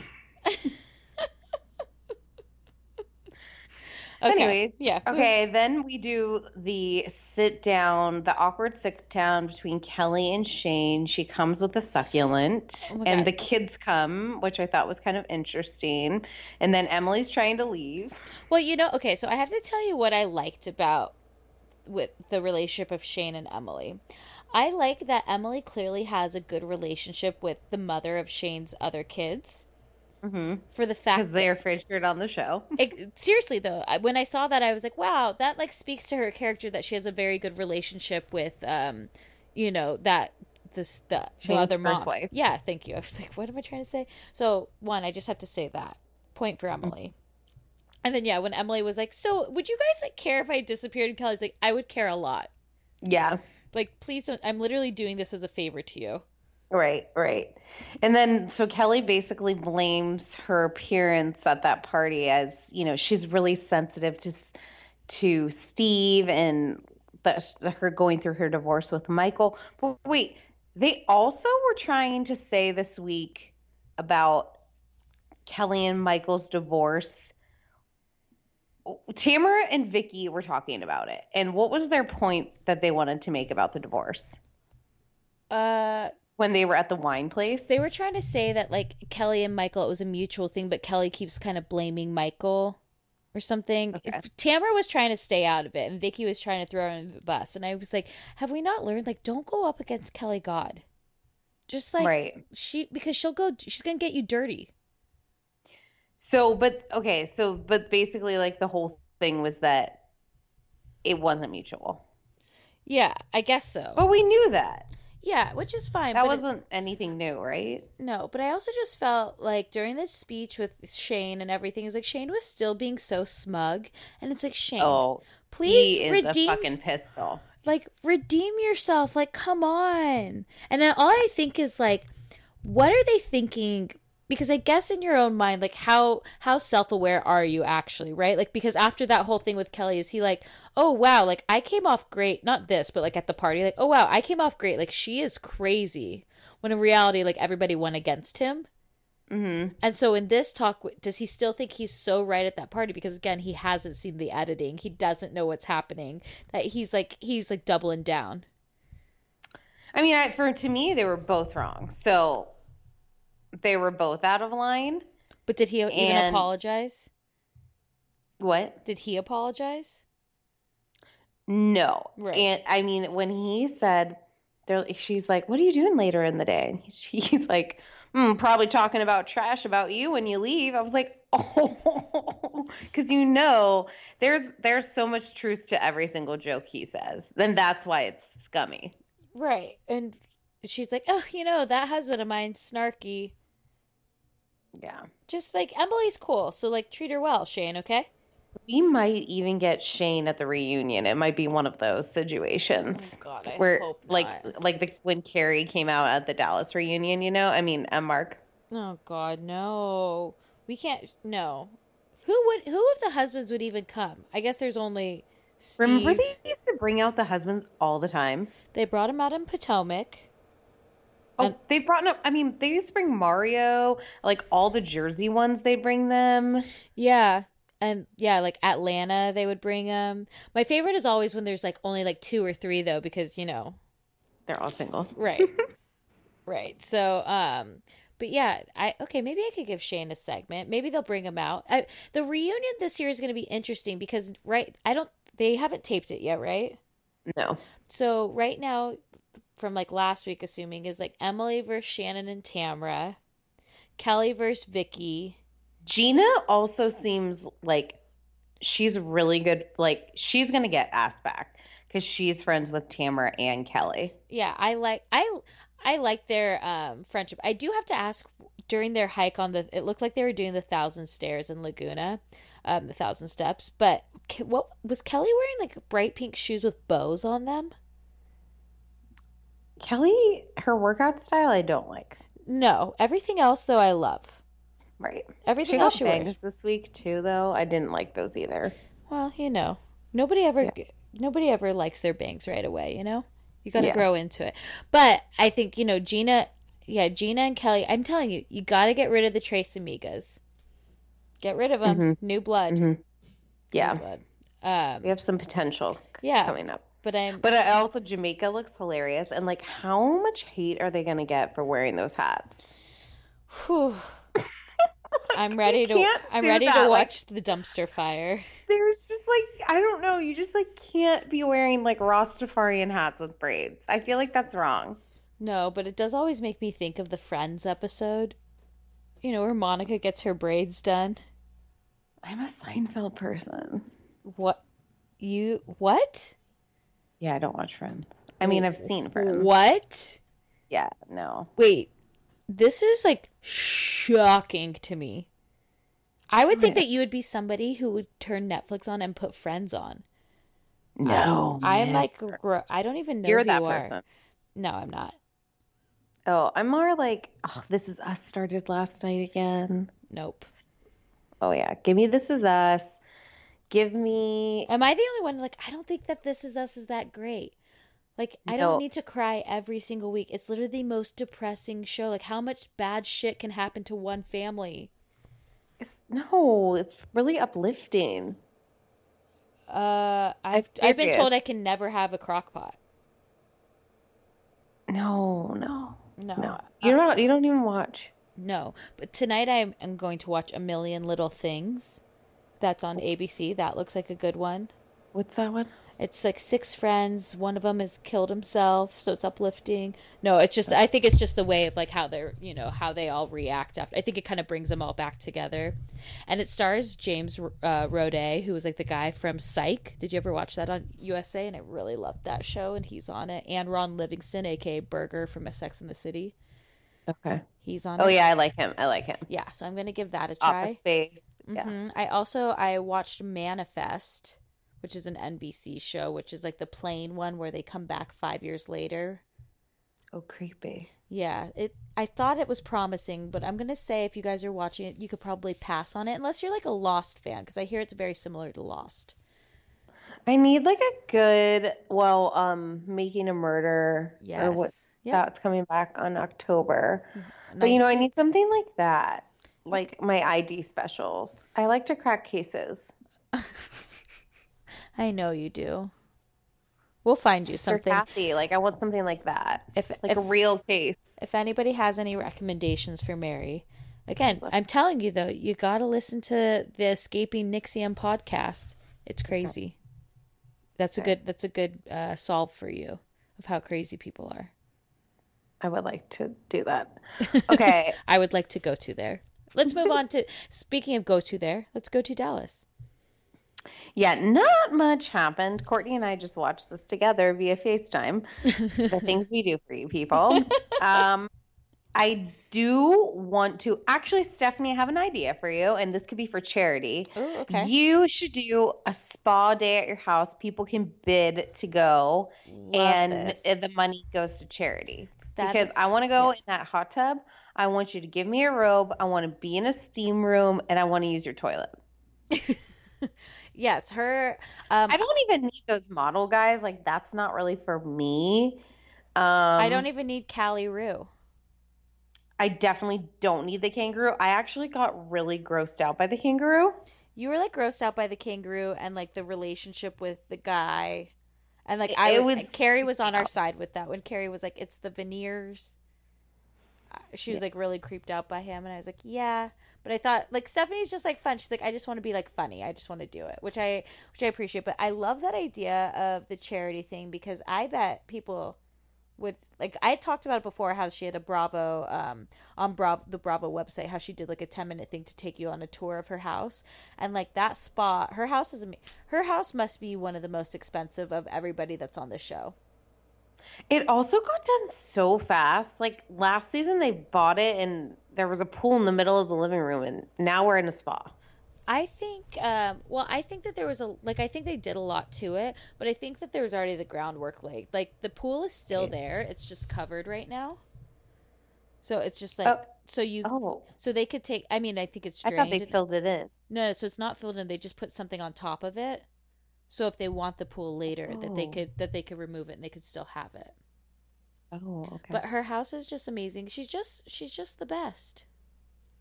Speaker 2: Okay.
Speaker 1: Anyways,
Speaker 2: yeah. <laughs>
Speaker 1: Okay, then we do the sit down, the awkward sit down between Kelly and Shane. She comes with a succulent,
Speaker 2: Oh
Speaker 1: and the kids come, which I thought was kind of interesting. And then Emily's trying to leave.
Speaker 2: Well, you know, okay, so I have to tell you what I liked about with the relationship of Shane and Emily. I like that Emily clearly has a good relationship with the mother of Shane's other kids. Mm-hmm. For the fact
Speaker 1: because they're featured on the show. <laughs>
Speaker 2: it, seriously though when i saw that i was like wow that like speaks to her character that she has a very good relationship with um you know that this the, the other mom
Speaker 1: wife.
Speaker 2: yeah thank you i was like what am i trying to say so one i just have to say that point for emily And then yeah, when Emily was like, "So, would you guys like care if I disappeared?" And Kelly's like, "I would care a lot.
Speaker 1: Yeah.
Speaker 2: Like, please don't. I'm literally doing this as a favor to you."
Speaker 1: Right, right. And then so Kelly basically blames her appearance at that party as, you know, she's really sensitive to to Steve and the, her going through her divorce with Michael. But wait, they also were trying to say this week about Kelly and Michael's divorce. Tamra and Vicky were talking about it. And what was their point that they wanted to make about the divorce?
Speaker 2: Uh
Speaker 1: when they were at the wine place.
Speaker 2: They were trying to say that like Kelly and Michael it was a mutual thing, but Kelly keeps kind of blaming Michael or something.
Speaker 1: Okay.
Speaker 2: Tamra was trying to stay out of it, and Vicky was trying to throw her under the bus. And I was like, "Have we not learned? Like, don't go up against Kelly Dodd. Just like
Speaker 1: Right.
Speaker 2: she, because she'll go. She's gonna get you dirty.
Speaker 1: So, but okay, so but basically, like the whole thing was that it wasn't mutual.
Speaker 2: Yeah, I guess so.
Speaker 1: But we knew that.
Speaker 2: Yeah, which is fine.
Speaker 1: That
Speaker 2: but it-
Speaker 1: wasn't anything new, right?
Speaker 2: No, but I also just felt like during this speech with Shane and everything, is like Shane was still being so smug, and it's like Shane,
Speaker 1: Oh,
Speaker 2: please
Speaker 1: he is
Speaker 2: redeem,
Speaker 1: a fucking pistol.
Speaker 2: like redeem yourself, like come on. And then all I think is like, what are they thinking? Because I guess in your own mind, like how how self aware are you actually, right? Like because after that whole thing with Kelly, is he like, oh wow, like I came off great, not this, but like at the party, like oh wow, I came off great, like she is crazy. When in reality, like everybody went against him.
Speaker 1: Mm-hmm.
Speaker 2: And so in this talk, does he still think he's so right at that party? Because again, he hasn't seen the editing. He doesn't know what's happening. That he's like he's like doubling down.
Speaker 1: I mean, I, for to me, they were both wrong. So they were both out of line.
Speaker 2: But did he even
Speaker 1: And-
Speaker 2: apologize?
Speaker 1: What?
Speaker 2: Did he apologize?
Speaker 1: No.
Speaker 2: Right.
Speaker 1: And I mean, when he said, she's like, "What are you doing later in the day?" And <laughs> he- he's like, mm, "Probably talking about trash about you when you leave." I was like, <laughs> "Oh," because you know, there's there's so much truth to every single joke he says. Then that's why it's scummy.
Speaker 2: Right. And she's like, oh, you know that husband of mine, snarky.
Speaker 1: Yeah.
Speaker 2: Just like Emily's cool, so like treat her well, Shane. Okay.
Speaker 1: We might even get Shane at the reunion. It might be one of those situations.
Speaker 2: Oh, God, I
Speaker 1: where
Speaker 2: hope
Speaker 1: like
Speaker 2: not.
Speaker 1: like the when Carrie came out at the Dallas reunion, you know? I mean, Mark.
Speaker 2: Oh God, no. We can't. No. Who would? Who of the husbands would even come? I guess there's only. Steve.
Speaker 1: Remember they used to bring out the husbands all the time?
Speaker 2: They brought him out in Potomac.
Speaker 1: Oh,
Speaker 2: And-
Speaker 1: they brought up. I mean, they used to bring Mario, like all the Jersey ones. They bring them.
Speaker 2: Yeah. And yeah, like Atlanta, they would bring them. My favorite is always when there's like only like two or three though, because you know,
Speaker 1: They're all single.
Speaker 2: right, <laughs> right. So, um, but yeah, I okay. Maybe I could give Shane a segment. Maybe they'll bring him out. I, the reunion this year is going to be interesting because right, I don't. They haven't taped it yet, right?
Speaker 1: No.
Speaker 2: So right now, from like last week, assuming is like Emily versus Shannon and Tamra, Kelly versus Vicky.
Speaker 1: Gina also seems like she's really good. Like she's gonna get asked back because she's friends with Tamra and Kelly.
Speaker 2: yeah i like i i like their um friendship i do have to ask during their hike on the it looked like they were doing the thousand stairs in laguna um the thousand steps but what was kelly wearing like bright pink shoes with bows on them
Speaker 1: Kelly, her workout style, I don't like.
Speaker 2: no everything else though i love
Speaker 1: Right.
Speaker 2: everything
Speaker 1: She
Speaker 2: else she
Speaker 1: bangs
Speaker 2: wears
Speaker 1: this week too, though. I didn't like those either.
Speaker 2: well you know nobody ever nobody ever likes their bangs right away you know you got to
Speaker 1: Yeah.
Speaker 2: grow into it but i think you know gina yeah gina and kelly i'm telling you you got to get rid of the tres amigas get rid of them new blood
Speaker 1: Mhm. Yeah,
Speaker 2: blood. Um,
Speaker 1: we have some potential
Speaker 2: Yeah.
Speaker 1: coming up.
Speaker 2: But I'm
Speaker 1: But I also Jamaica looks hilarious, and like, how much hate are they gonna get for wearing those hats?
Speaker 2: whew. <laughs> I'm ready to I'm ready
Speaker 1: that,
Speaker 2: to
Speaker 1: like-
Speaker 2: watch the dumpster fire.
Speaker 1: There's just like I don't know, you just like can't be wearing like Rastafarian hats with braids. I feel like that's wrong.
Speaker 2: No, but it does always make me think of the Friends episode. You know, where Monica gets her braids done.
Speaker 1: I'm a Seinfeld person.
Speaker 2: What you what?
Speaker 1: Yeah, I don't watch Friends. I mean, I've seen Friends.
Speaker 2: What?
Speaker 1: Yeah, no.
Speaker 2: Wait. This is like shocking to me. I would think that you would be somebody who would turn Netflix on and put Friends on.
Speaker 1: No, um,
Speaker 2: I am like, I don't even know
Speaker 1: you're
Speaker 2: who
Speaker 1: that
Speaker 2: you are.
Speaker 1: person.
Speaker 2: No, I'm not.
Speaker 1: Oh, I'm more like, oh, this is us started last night again.
Speaker 2: Nope.
Speaker 1: Oh yeah, give me this is us. Give me
Speaker 2: Am I the only one? Like, I don't think that This Is Us is that great. Like, I
Speaker 1: No.
Speaker 2: don't need to cry every single week. It's literally the most depressing show. Like, how much bad shit can happen to one family?
Speaker 1: it's, no, it's really uplifting.
Speaker 2: Uh, I've
Speaker 1: I'm
Speaker 2: I've been told I can never have a crock pot.
Speaker 1: No, no,
Speaker 2: No,
Speaker 1: no.
Speaker 2: uh,
Speaker 1: You're not. You don't even watch.
Speaker 2: no. But tonight I am going to watch A Million Little Things. That's on ABC. That looks like a good one.
Speaker 1: What's that one?
Speaker 2: It's like six friends. One of them has killed himself, so it's uplifting. No, it's just I think it's just the way of like how they're you know how they all react after. I think it kind of brings them all back together, and it stars James uh, Roday, who was like the guy from Psych. Did you ever watch that on USA? And I really loved that show, and he's on it. And Ron Livingston, aka Berger from A Sex in the City,
Speaker 1: Okay.
Speaker 2: he's on.
Speaker 1: Oh
Speaker 2: it.
Speaker 1: yeah, I like him. I like him.
Speaker 2: yeah. So I'm gonna give that a try.
Speaker 1: Office Space. Yeah.
Speaker 2: hmm I also I watched Manifest, which is an NBC show, which is like the plane one where they come back five years later.
Speaker 1: Oh, creepy.
Speaker 2: Yeah, it. I thought it was promising, but I'm gonna say if you guys are watching it, you could probably pass on it unless you're like a Lost fan, because I hear it's very similar to Lost.
Speaker 1: I need like a good, well, um, Making a Murder
Speaker 2: Yes.
Speaker 1: or what?
Speaker 2: Yep.
Speaker 1: That's coming back on October. But you know, I need something like that, like my ID specials. I like to crack cases. <laughs>
Speaker 2: I know you do. We'll find you
Speaker 1: Sir
Speaker 2: something.
Speaker 1: Kathy, like I want something like that,
Speaker 2: If
Speaker 1: like
Speaker 2: if,
Speaker 1: a real case.
Speaker 2: if anybody has any recommendations for Mary, again, I'm telling you though, you got to listen to the Escaping NXIVM podcast. It's crazy. That's a good. That's a good uh, solve for you of how crazy people are.
Speaker 1: I would like to do that. <laughs> Okay.
Speaker 2: I would like to go to there. Let's move on to speaking of go to there. Let's go to Dallas.
Speaker 1: Yeah, not much happened. Courtney and I just watched this together via FaceTime. <laughs> the things we do for you people. Um, I do want to actually, Stephanie, I have an idea for you, and this could be for charity.
Speaker 2: Oh, okay.
Speaker 1: You should do a spa day at your house. People can bid to go,
Speaker 2: Love
Speaker 1: and
Speaker 2: this.
Speaker 1: the, the money goes to charity.
Speaker 2: That
Speaker 1: because
Speaker 2: is-
Speaker 1: I want to go
Speaker 2: yes.
Speaker 1: in that hot tub. I want you to give me a robe. I want to be in a steam room, and I want to use your toilet. <laughs>
Speaker 2: Yes, her. Um,
Speaker 1: I don't even need those model guys. Like that's not really for me. Um,
Speaker 2: I don't even need Callie Rue.
Speaker 1: I definitely don't need the kangaroo. I actually got really grossed out by the kangaroo.
Speaker 2: You were like grossed out by the kangaroo and like the relationship with the guy, and like
Speaker 1: It-
Speaker 2: I
Speaker 1: would,
Speaker 2: was. Carrie was on our side with that when Carrie was like, "It's the veneers." Uh, She was like really creeped out by him, and I was like, "Yeah," but I thought like Stephanie's just like fun. She's like, "I just want to be like funny. I just want to do it," which I which I appreciate. But I love that idea of the charity thing because I bet people would like I talked about it before how she had a Bravo um on Bravo the Bravo website how she did like a 10 minute thing to take you on a tour of her house and like that spot her house is her house must be one of the most expensive of everybody that's on the show.
Speaker 1: It also got done so fast. Like last season, they bought it and there was a pool in the middle of the living room, and now we're in a spa.
Speaker 2: I think um well I think that there was a like I think they did a lot to it but I think that there was already the groundwork laid. Like the pool is still there. It's just covered right now. So it's just like
Speaker 1: Oh.
Speaker 2: so you
Speaker 1: Oh,
Speaker 2: so they could take I mean I think it's
Speaker 1: I thought they filled it in.
Speaker 2: No, so it's not filled in. They just put something on top of it. So if they want the pool later, that they
Speaker 1: Oh.
Speaker 2: could that they could remove it and they could still have it.
Speaker 1: Oh, okay.
Speaker 2: But her house is just amazing. She's just she's just the best.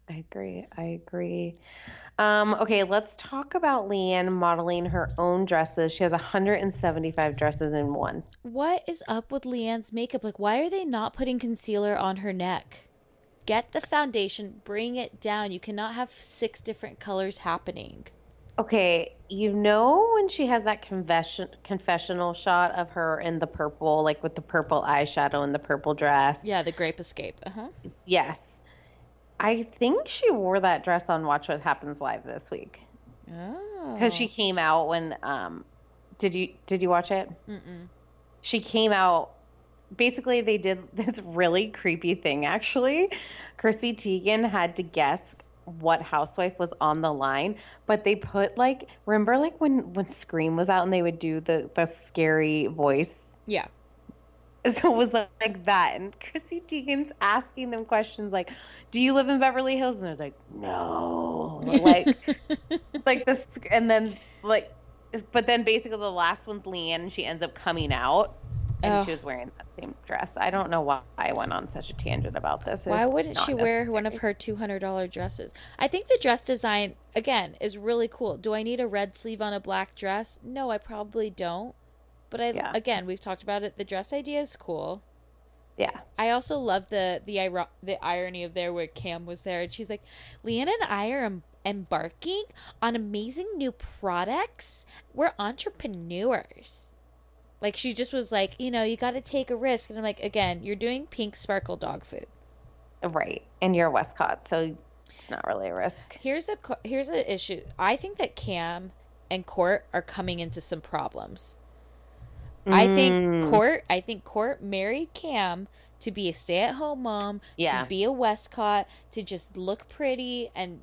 Speaker 1: I agree. I agree. Um, okay, let's talk about Leanne modeling her own dresses. She has 175 dresses in one.
Speaker 2: What is up with Leanne's makeup? Like, why are they not putting concealer on her neck? Get the foundation, bring it down. You cannot have six different colors happening.
Speaker 1: Okay, you know when she has that confession confessional shot of her in the purple, like with the purple eyeshadow and the purple dress.
Speaker 2: Yeah, the grape escape. Uh huh.
Speaker 1: Yes. I think she wore that dress on Watch What Happens Live this week
Speaker 2: Oh.
Speaker 1: because she came out when um did you did you watch it? Mm-mm. She came out basically they did <laughs> this really creepy thing actually. Chrissy Teigen had to guess what housewife was on the line, but they put like remember like when when Scream was out and they would do the the scary voice.
Speaker 2: Yeah. <laughs>
Speaker 1: So it was like, like that, and Chrissy Teigen's asking them questions like, "Do you live in Beverly Hills?" And they're like, "No," like <laughs> like this, and then like, but then basically the last one's Leanne, and she ends up coming out, and
Speaker 2: Oh.
Speaker 1: she was wearing that same dress. I don't know why I went on such a tangent about this.
Speaker 2: Why wouldn't she wear one of her two hundred dollar dresses? I think the dress design again is really cool. Do I need a red sleeve on a black dress? No, I probably don't. But I
Speaker 1: Yeah.
Speaker 2: again, we've talked about it. The dress idea is cool.
Speaker 1: Yeah,
Speaker 2: I also love the the the irony of there where Cam was there and she's like, Leanne and I are em- embarking on amazing new products. We're entrepreneurs. Like she just was like, you know, you got to take a risk, and I'm like, again, you're doing pink sparkle dog food.
Speaker 1: right. And you're Westcott, so it's not really a risk.
Speaker 2: Here's a here's an issue. I think that Cam and Court are coming into some problems. I think
Speaker 1: Mm.
Speaker 2: Court. I think Court married Cam to be a stay-at-home mom,
Speaker 1: Yeah.
Speaker 2: to be a Westcott, to just look pretty and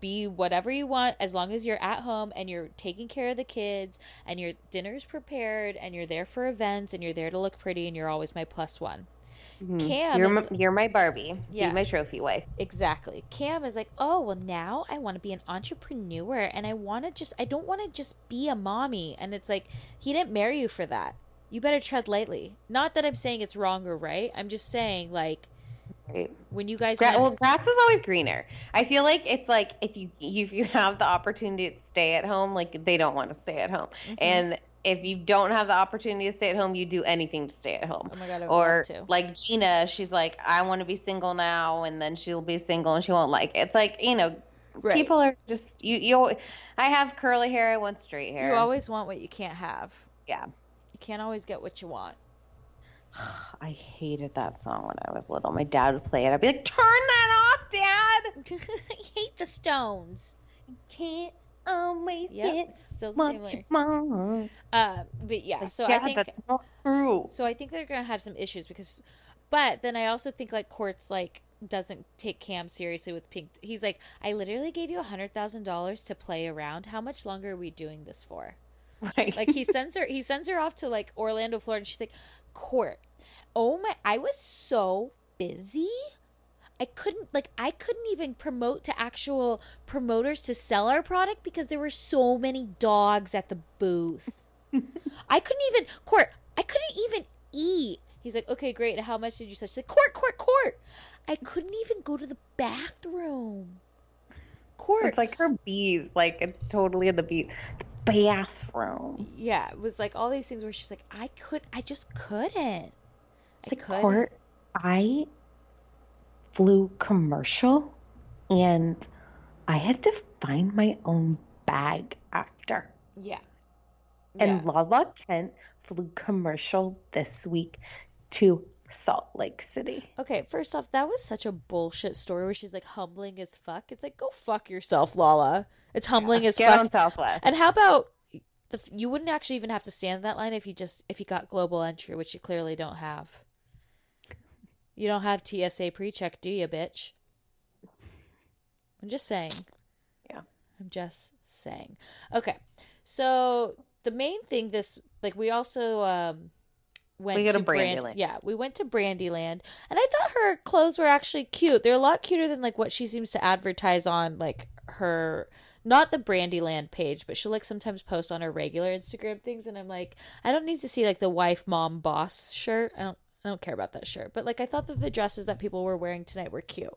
Speaker 2: be whatever you want as long as you're at home and you're taking care of the kids and your dinner's prepared and you're there for events and you're there to look pretty and you're always my plus one. Cam
Speaker 1: You're
Speaker 2: is-
Speaker 1: my, you're my Barbie.
Speaker 2: Yeah.
Speaker 1: Be my trophy wife.
Speaker 2: Exactly. Cam is like, oh, well, now I want to be an entrepreneur and I want to just, I don't want to just be a mommy. And it's like, he didn't marry you for that. You better tread lightly. Not that I'm saying it's wrong or right. I'm just saying, like,
Speaker 1: Right.
Speaker 2: when you guys.
Speaker 1: Gra-
Speaker 2: went-
Speaker 1: well, grass is always greener. I feel like it's like if you if you <laughs> have the opportunity to stay at home, like they don't want to stay at home,
Speaker 2: Mm-hmm.
Speaker 1: and if you don't have the opportunity to stay at home, you do anything to stay at home.
Speaker 2: Oh my God, I would
Speaker 1: or like Gina, she's like, I want to be single now, and then she'll be single and she won't like it. It's like you know,
Speaker 2: Right.
Speaker 1: people are just you. You, I have curly hair, I want straight hair.
Speaker 2: you always want what you can't have.
Speaker 1: yeah.
Speaker 2: You can't always get what you want. <sighs>
Speaker 1: I hated that song when I was little. My dad would play it. I'd be like, "Turn that off, Dad." <laughs>
Speaker 2: I hate the Stones.
Speaker 1: Can't always
Speaker 2: Yep,
Speaker 1: get
Speaker 2: it's still the same
Speaker 1: what you want.
Speaker 2: Uh, but yeah, so I think
Speaker 1: that's not true.
Speaker 2: So I think they're gonna have some issues because, but then I also think like Court's like doesn't take Cam seriously with Pink. He's like, I literally gave you a hundred thousand dollars to play around. How much longer are we doing this for?
Speaker 1: Right.
Speaker 2: Like he sends her, he sends her off to like Orlando, Florida. And she's like, Court, oh my, I was so busy. I couldn't like I couldn't even promote to actual promoters to sell our product because there were so many dogs at the booth. <laughs> I couldn't even court. I couldn't even eat. He's like, okay, great. How much did you sell? She's like, court, court, court. I couldn't even go to the bathroom. Court.
Speaker 1: it's like her bees, like it's totally in the beat. The bathroom.
Speaker 2: yeah, it was like all these things where she's like, I could, I just couldn't.
Speaker 1: It's
Speaker 2: I
Speaker 1: like
Speaker 2: couldn't.
Speaker 1: court. I flew commercial, and I had to find my own bag after.
Speaker 2: Yeah.
Speaker 1: And
Speaker 2: Yeah.
Speaker 1: Lala Kent flew commercial this week to Salt Lake City.
Speaker 2: Okay, first off, that was such a bullshit story where she's like humbling as fuck. It's like, go fuck yourself, Lala. It's humbling as
Speaker 1: Get
Speaker 2: fuck.
Speaker 1: on Southwest.
Speaker 2: And how about the you wouldn't actually even have to stand in that line if you just if you got global entry, which you clearly don't have. You don't have TSA pre-check, do you, bitch? I'm just saying.
Speaker 1: Yeah.
Speaker 2: I'm just saying. Okay. So the main thing this like we also um went
Speaker 1: We to
Speaker 2: Brand-
Speaker 1: Brandyland.
Speaker 2: Yeah, we went to Brandyland and I thought her clothes were actually cute. They're a lot cuter than like what she seems to advertise on like her not the Brandyland page, but she'll like sometimes post on her regular Instagram things and I'm like, I don't need to see like the wife mom boss shirt. I don't I don't care about that shirt. But like I thought that the dresses that people were wearing tonight were cute.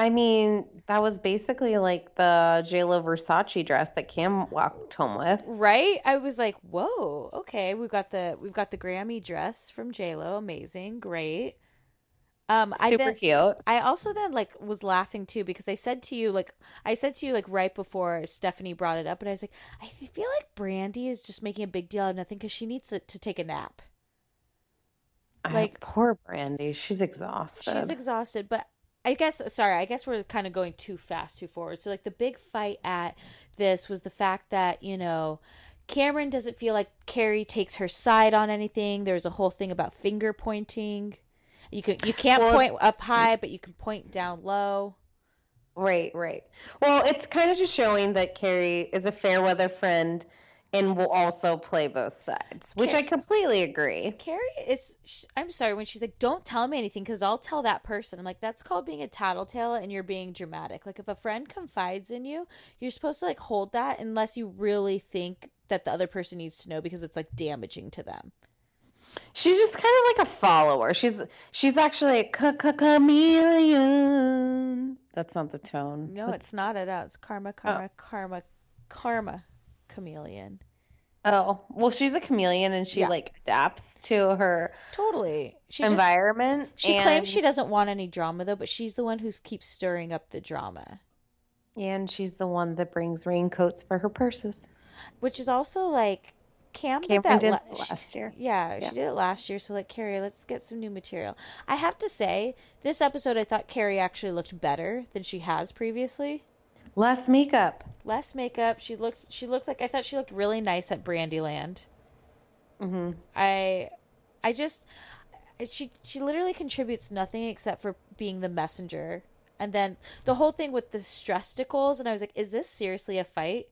Speaker 1: I mean, that was basically like the JLo Versace dress that Cam walked home with.
Speaker 2: Right? I was like, "Whoa, okay. We've got the we've got the Grammy dress from J Lo, amazing, great." Um, I
Speaker 1: Super
Speaker 2: then,
Speaker 1: cute.
Speaker 2: I also then like was laughing too because I said to you like I said to you like right before Stephanie brought it up, and I was like, I feel like Brandy is just making a big deal out of nothing because she needs to, to take a nap.
Speaker 1: Like poor Brandy, she's exhausted.
Speaker 2: She's exhausted, but I guess sorry, I guess we're kind of going too fast, too forward. So like the big fight at this was the fact that, you know, Cameron doesn't feel like Carrie takes her side on anything. There's a whole thing about finger pointing. You can you can't
Speaker 1: Well,
Speaker 2: point up high, but you can point down low.
Speaker 1: Right, right. Well, it's kind of just showing that Carrie is a fair weather friend and will also play both sides, which I completely agree.
Speaker 2: Carrie is. sh- I'm sorry when she's like, "Don't tell me anything because I'll tell that person." I'm like, that's called being a tattletale and you're being dramatic. Like if a friend confides in you, you're supposed to like hold that unless you really think that the other person needs to know because it's like damaging to them.
Speaker 1: She's just kind of like a follower. She's she's actually a chameleon. That's not the tone.
Speaker 2: No, it's not at all. It's karma, karma, oh. karma, karma, chameleon.
Speaker 1: Oh, well, she's a chameleon and she
Speaker 2: Yeah.
Speaker 1: like adapts to her
Speaker 2: Totally. She just-
Speaker 1: environment.
Speaker 2: she
Speaker 1: and,
Speaker 2: claims she doesn't want any drama though, but she's the one who keeps stirring up the drama.
Speaker 1: and she's the one that brings raincoats for her purses.
Speaker 2: Which is also like Cam did that
Speaker 1: did
Speaker 2: la-
Speaker 1: last year.
Speaker 2: Yeah,
Speaker 1: Yeah.
Speaker 2: she did it last year. So like Carrie, let's get some new material. I have to say, this episode I thought Carrie actually looked better than she has previously.
Speaker 1: Less makeup.
Speaker 2: Less makeup. She looked. She looked like I thought she looked really nice at Brandyland.
Speaker 1: Mm-hmm.
Speaker 2: I, I just, she she literally contributes nothing except for being the messenger. And then the whole thing with the stress testicles, and I was like, is this seriously a fight?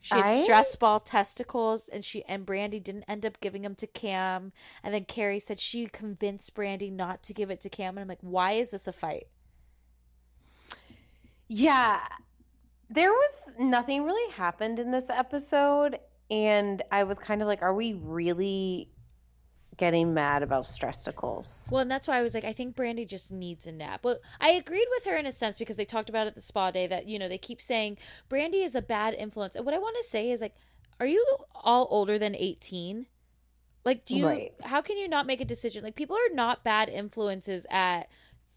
Speaker 2: She had
Speaker 1: I-
Speaker 2: stress ball testicles, and she and Brandy didn't end up giving them to Cam. And then Carrie said she convinced Brandy not to give it to Cam, and I'm like, why is this a fight?
Speaker 1: Yeah, there was nothing really happened in this episode, and I was kind of like, are we really getting mad about stressicles?
Speaker 2: Well, and that's why I was like, I think Brandy just needs a nap. Well, I agreed with her in a sense because they talked about it at the spa day that, you know, they keep saying Brandy is a bad influence. And what I want to say is like, are you all older than 18? Like, do you,
Speaker 1: Right.
Speaker 2: how can you not make a decision? Like, people are not bad influences at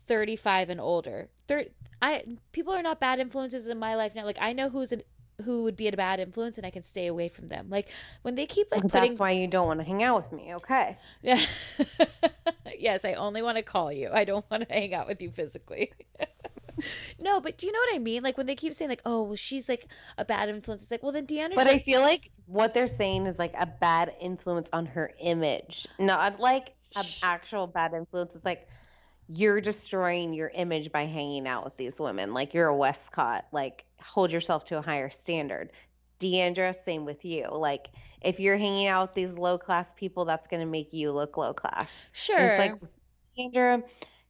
Speaker 2: 35 and older. Thir- I, people are not bad influences in my life now. Like, I know who's an, who would be a bad influence and I can stay away from them. Like, when they keep like putting
Speaker 1: That's why you don't want to hang out with me, okay?
Speaker 2: yeah. <laughs> yes, I only want to call you. I don't want to hang out with you physically. <laughs> no, but do you know what I mean? Like when they keep saying like, "Oh, well, she's like a bad influence." It's like, well, then Deanna.
Speaker 1: But I feel like what they're saying is like a bad influence on her image, not like an actual bad influence. It's like you're destroying your image by hanging out with these women. Like you're a Westcott. Like hold yourself to a higher standard. Deandra, same with you. Like if you're hanging out with these low class people, that's going to make you look low class. And
Speaker 2: sure.
Speaker 1: it's like Deandra,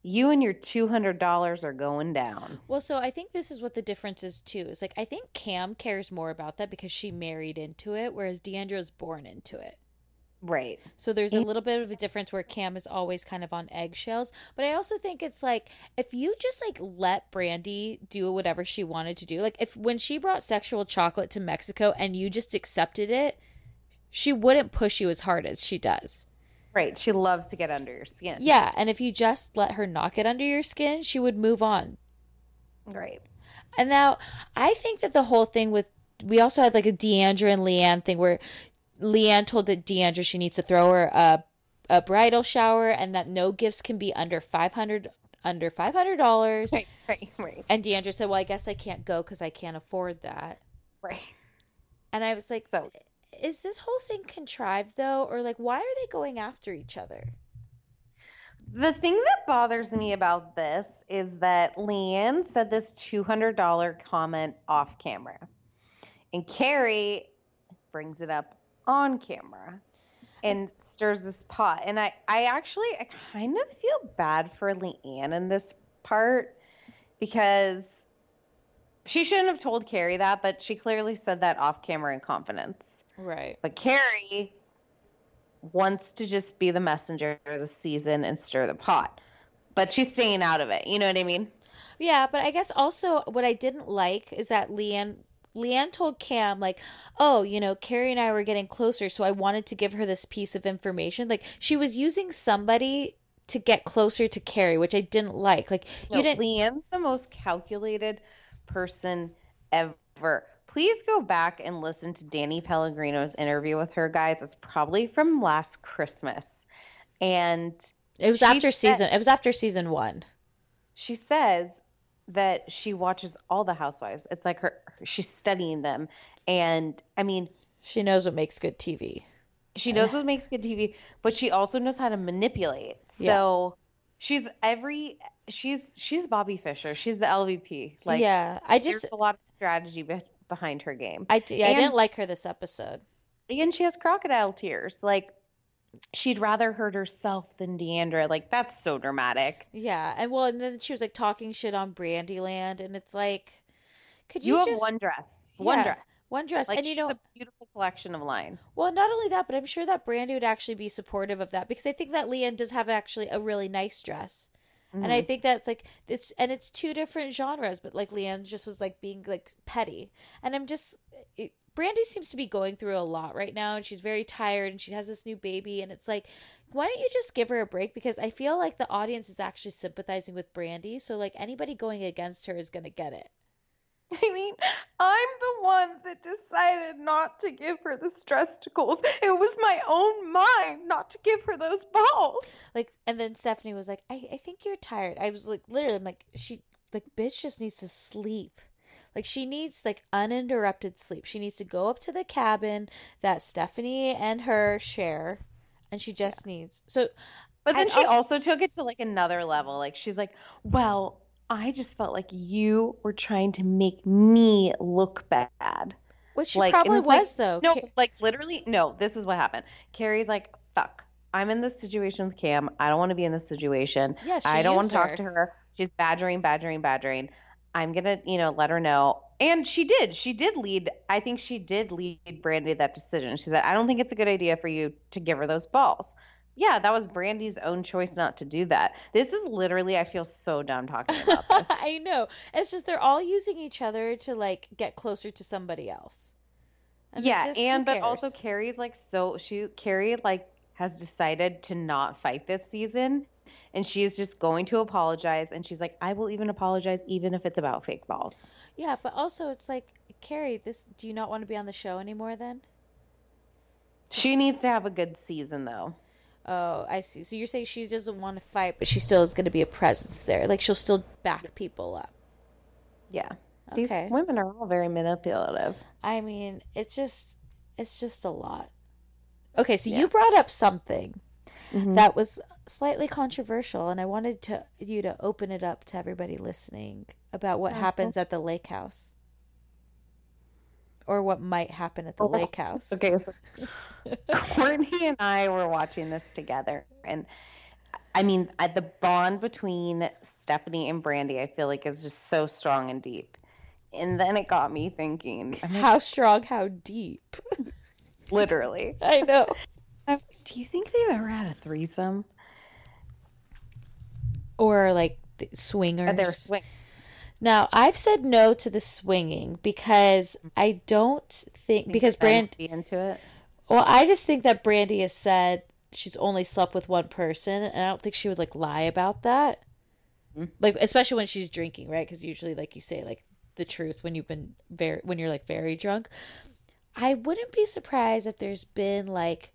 Speaker 1: you and your two hundred dollars are going down.
Speaker 2: well, so I think this is what the difference is too. Is like I think Cam cares more about that because she married into it, whereas Deandra's born into it.
Speaker 1: Right.
Speaker 2: So there's a little bit of a difference where Cam is always kind of on eggshells. But I also think it's like if you just like let Brandy do whatever she wanted to do, like if when she brought sexual chocolate to Mexico and you just accepted it, she wouldn't push you as hard as she does.
Speaker 1: Right. She loves to get under your skin.
Speaker 2: Yeah, and if you just let her not get under your skin, she would move on.
Speaker 1: Right.
Speaker 2: And now I think that the whole thing with we also had like a Deandra and Leanne thing where Leanne told that Deandra she needs to throw her a a bridal shower and that no gifts can be under five hundred under five hundred dollars.
Speaker 1: Right. Right. Right.
Speaker 2: And Deandra said, "Well, I guess I can't go because I can't afford that."
Speaker 1: Right.
Speaker 2: And I was like,
Speaker 1: So
Speaker 2: "Is this whole thing contrived though, or like why are they going after each other?"
Speaker 1: the thing that bothers me about this is that Leanne said this $200 comment off camera. And Carrie brings it up on camera and stirs this pot. And I, I actually I kind of feel bad for Leanne in this part because she shouldn't have told Carrie that, but she clearly said that off camera in confidence.
Speaker 2: Right.
Speaker 1: But Carrie wants to just be the messenger of the season and stir the pot. But she's staying out of it. You know what I mean?
Speaker 2: Yeah, but I guess also what I didn't like is that Leanne Leanne told Cam like, "Oh, you know, Carrie and I were getting closer, so I wanted to give her this piece of information." Like she was using somebody to get closer to Carrie, which I didn't like. Like you didn't
Speaker 1: Leanne's the most calculated person ever. Please go back and listen to Danny Pellegrino's interview with her, guys. It's probably from last Christmas. And
Speaker 2: It was after
Speaker 1: said-
Speaker 2: season. It was after season 1.
Speaker 1: she says that she watches all the housewives. It's like her she's studying them. And I mean,
Speaker 2: She knows what makes good TV.
Speaker 1: she knows what makes good TV, but she also knows how to manipulate.
Speaker 2: Yeah.
Speaker 1: So she's every she's she's Bobby Fischer. She's the LVP. Like
Speaker 2: yeah, I just
Speaker 1: a lot of strategy be- behind her game.
Speaker 2: I, I
Speaker 1: And-
Speaker 2: didn't like her this episode.
Speaker 1: and she has crocodile tears. Like she'd rather hurt herself than Deandra. Like that's so dramatic.
Speaker 2: Yeah, and well, and then she was like talking shit on Brandyland, and it's like, could
Speaker 1: You,
Speaker 2: you,
Speaker 1: have
Speaker 2: just
Speaker 1: one dress. One
Speaker 2: Yeah,
Speaker 1: dress.
Speaker 2: one dress,
Speaker 1: Like
Speaker 2: and you
Speaker 1: she's
Speaker 2: know,
Speaker 1: a beautiful collection of line.
Speaker 2: well, not only that, but I'm sure that Brandy would actually be supportive of that because I think that Leanne does have actually a really nice dress. And I
Speaker 1: Mhm.
Speaker 2: think that's like it's and it's two different genres, but like Leanne just was like being like petty, and I'm just it, Brandy seems to be going through a lot right now, and she's very tired, and she has this new baby, and it's like, why don't you just give her a break? Because I feel like the audience is actually sympathizing with Brandy, so like anybody going against her is gonna get it. <laughs>
Speaker 1: I mean, I'm the one that decided not to give her the stressicles. It was my own mind not to give her those balls.
Speaker 2: Like, and then Stephanie was like, I, I think you're tired. I was like, literally, I'm like, she, like, bitch just needs to sleep. Like, she needs, like, uninterrupted sleep. She needs to go up to the cabin that Stephanie and her share, and she just needs. So,
Speaker 1: But then she
Speaker 2: also-
Speaker 1: also took it to like another level. Like she's like, "Well, I just felt like you were trying to make me look bad."
Speaker 2: which she
Speaker 1: like
Speaker 2: probably
Speaker 1: it's like,
Speaker 2: was, though.
Speaker 1: No,
Speaker 2: Ca-
Speaker 1: like literally, no. This is what happened. Carrie's like, "Fuck, I'm in this situation with Cam. I don't want to be in this situation.
Speaker 2: Yeah,
Speaker 1: I don't want to talk to her. She's badgering, badgering, badgering. I'm gonna, you know, let her know." And she did. She did lead. I think she did lead Brandi that decision. She said, "I don't think it's a good idea for you to give her those balls." Yeah, that was Brandi's own choice not to do that. This is literally, I feel so dumb talking <laughs> about this.
Speaker 2: I know. It's just they're all using each other to, like, get closer to somebody else. And
Speaker 1: yeah,
Speaker 2: just,
Speaker 1: and but also? Cary's like so she Cary like has decided to not fight this season and she is just going to apologize and she's like I will even apologize even if it's about fake balls.
Speaker 2: Yeah, but also it's like, Cary, this, do you not want to be on the show anymore then?
Speaker 1: She needs to have a good season though.
Speaker 2: Oh, I see. So you're saying she doesn't want to fight, but she still is going to be a presence there. Like she'll still back people up.
Speaker 1: Yeah.
Speaker 2: okay.
Speaker 1: These women are all very manipulative.
Speaker 2: I mean, it's just it's just a lot. Okay, so
Speaker 1: Yeah.
Speaker 2: you brought up something
Speaker 1: Mhm.
Speaker 2: that was slightly controversial and I wanted to you to open it up to everybody listening about what
Speaker 1: Okay.
Speaker 2: happens at the lake house. Or what might happen at the
Speaker 1: Oh,
Speaker 2: lake house.
Speaker 1: Okay, so <laughs> Courtney and I were watching this together, and I mean, the bond between Stephanie and Brandi, I feel like, is just so strong and deep. And then it got me thinking, I'm like,
Speaker 2: How strong, how deep. <laughs>
Speaker 1: literally,
Speaker 2: I know.
Speaker 1: Do you think they've ever had a threesome?
Speaker 2: Or like swingers.
Speaker 1: Or they're swing-
Speaker 2: Now, I've said no to the swinging because I don't think because
Speaker 1: Ben
Speaker 2: Brand
Speaker 1: be into it.
Speaker 2: well, I just think that Brandi has said she's only slept with one person and I don't think she would like lie about that. Mm-hmm. Like especially when she's drinking, right? Cuz usually like you say like the truth when you've been very when you're like very drunk. I wouldn't be surprised if there's been like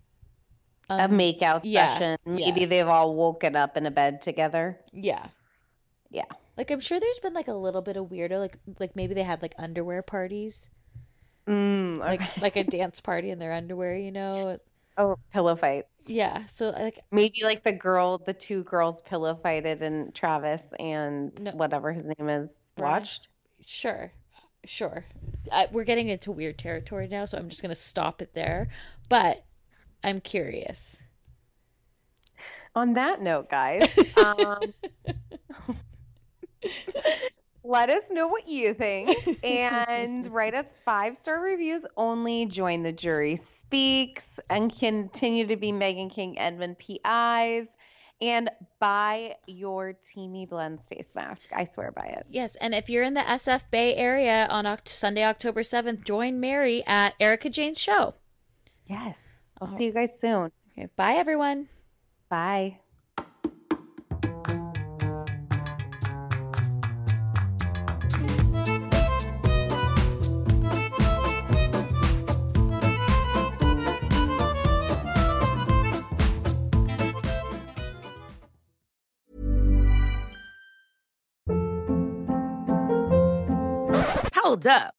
Speaker 1: a
Speaker 2: um,
Speaker 1: makeout
Speaker 2: yeah,
Speaker 1: session. Maybe
Speaker 2: yes.
Speaker 1: they've all woken up in a bed together.
Speaker 2: yeah.
Speaker 1: Yeah.
Speaker 2: Like I'm sure there's been like a little bit of weirdo like like maybe they had like underwear parties.
Speaker 1: Mm,
Speaker 2: Like
Speaker 1: okay.
Speaker 2: like a dance party in their underwear, you know? <laughs>
Speaker 1: oh, pillow fight.
Speaker 2: Yeah. So like
Speaker 1: Maybe like the girl, the two girls pillow fighted and Travis and
Speaker 2: No.
Speaker 1: whatever his name is watched.
Speaker 2: Sure, sure. I, we're getting into weird territory now, so I'm just gonna stop it there. But I'm curious.
Speaker 1: On that note, guys, um, <laughs> let us know what you think and <laughs> write us five star reviews only. Join the jury speaks and continue to be Meghan King Edmonds PIs and buy your Teami Blends face mask. I swear by it.
Speaker 2: Yes, and if you're in the SF Bay area on Oct- Sunday, October 7th, join Mary at Erika Jayne's show.
Speaker 1: Yes. I'll see you guys soon.
Speaker 2: Okay, bye everyone.
Speaker 1: Bye.
Speaker 4: Hold up.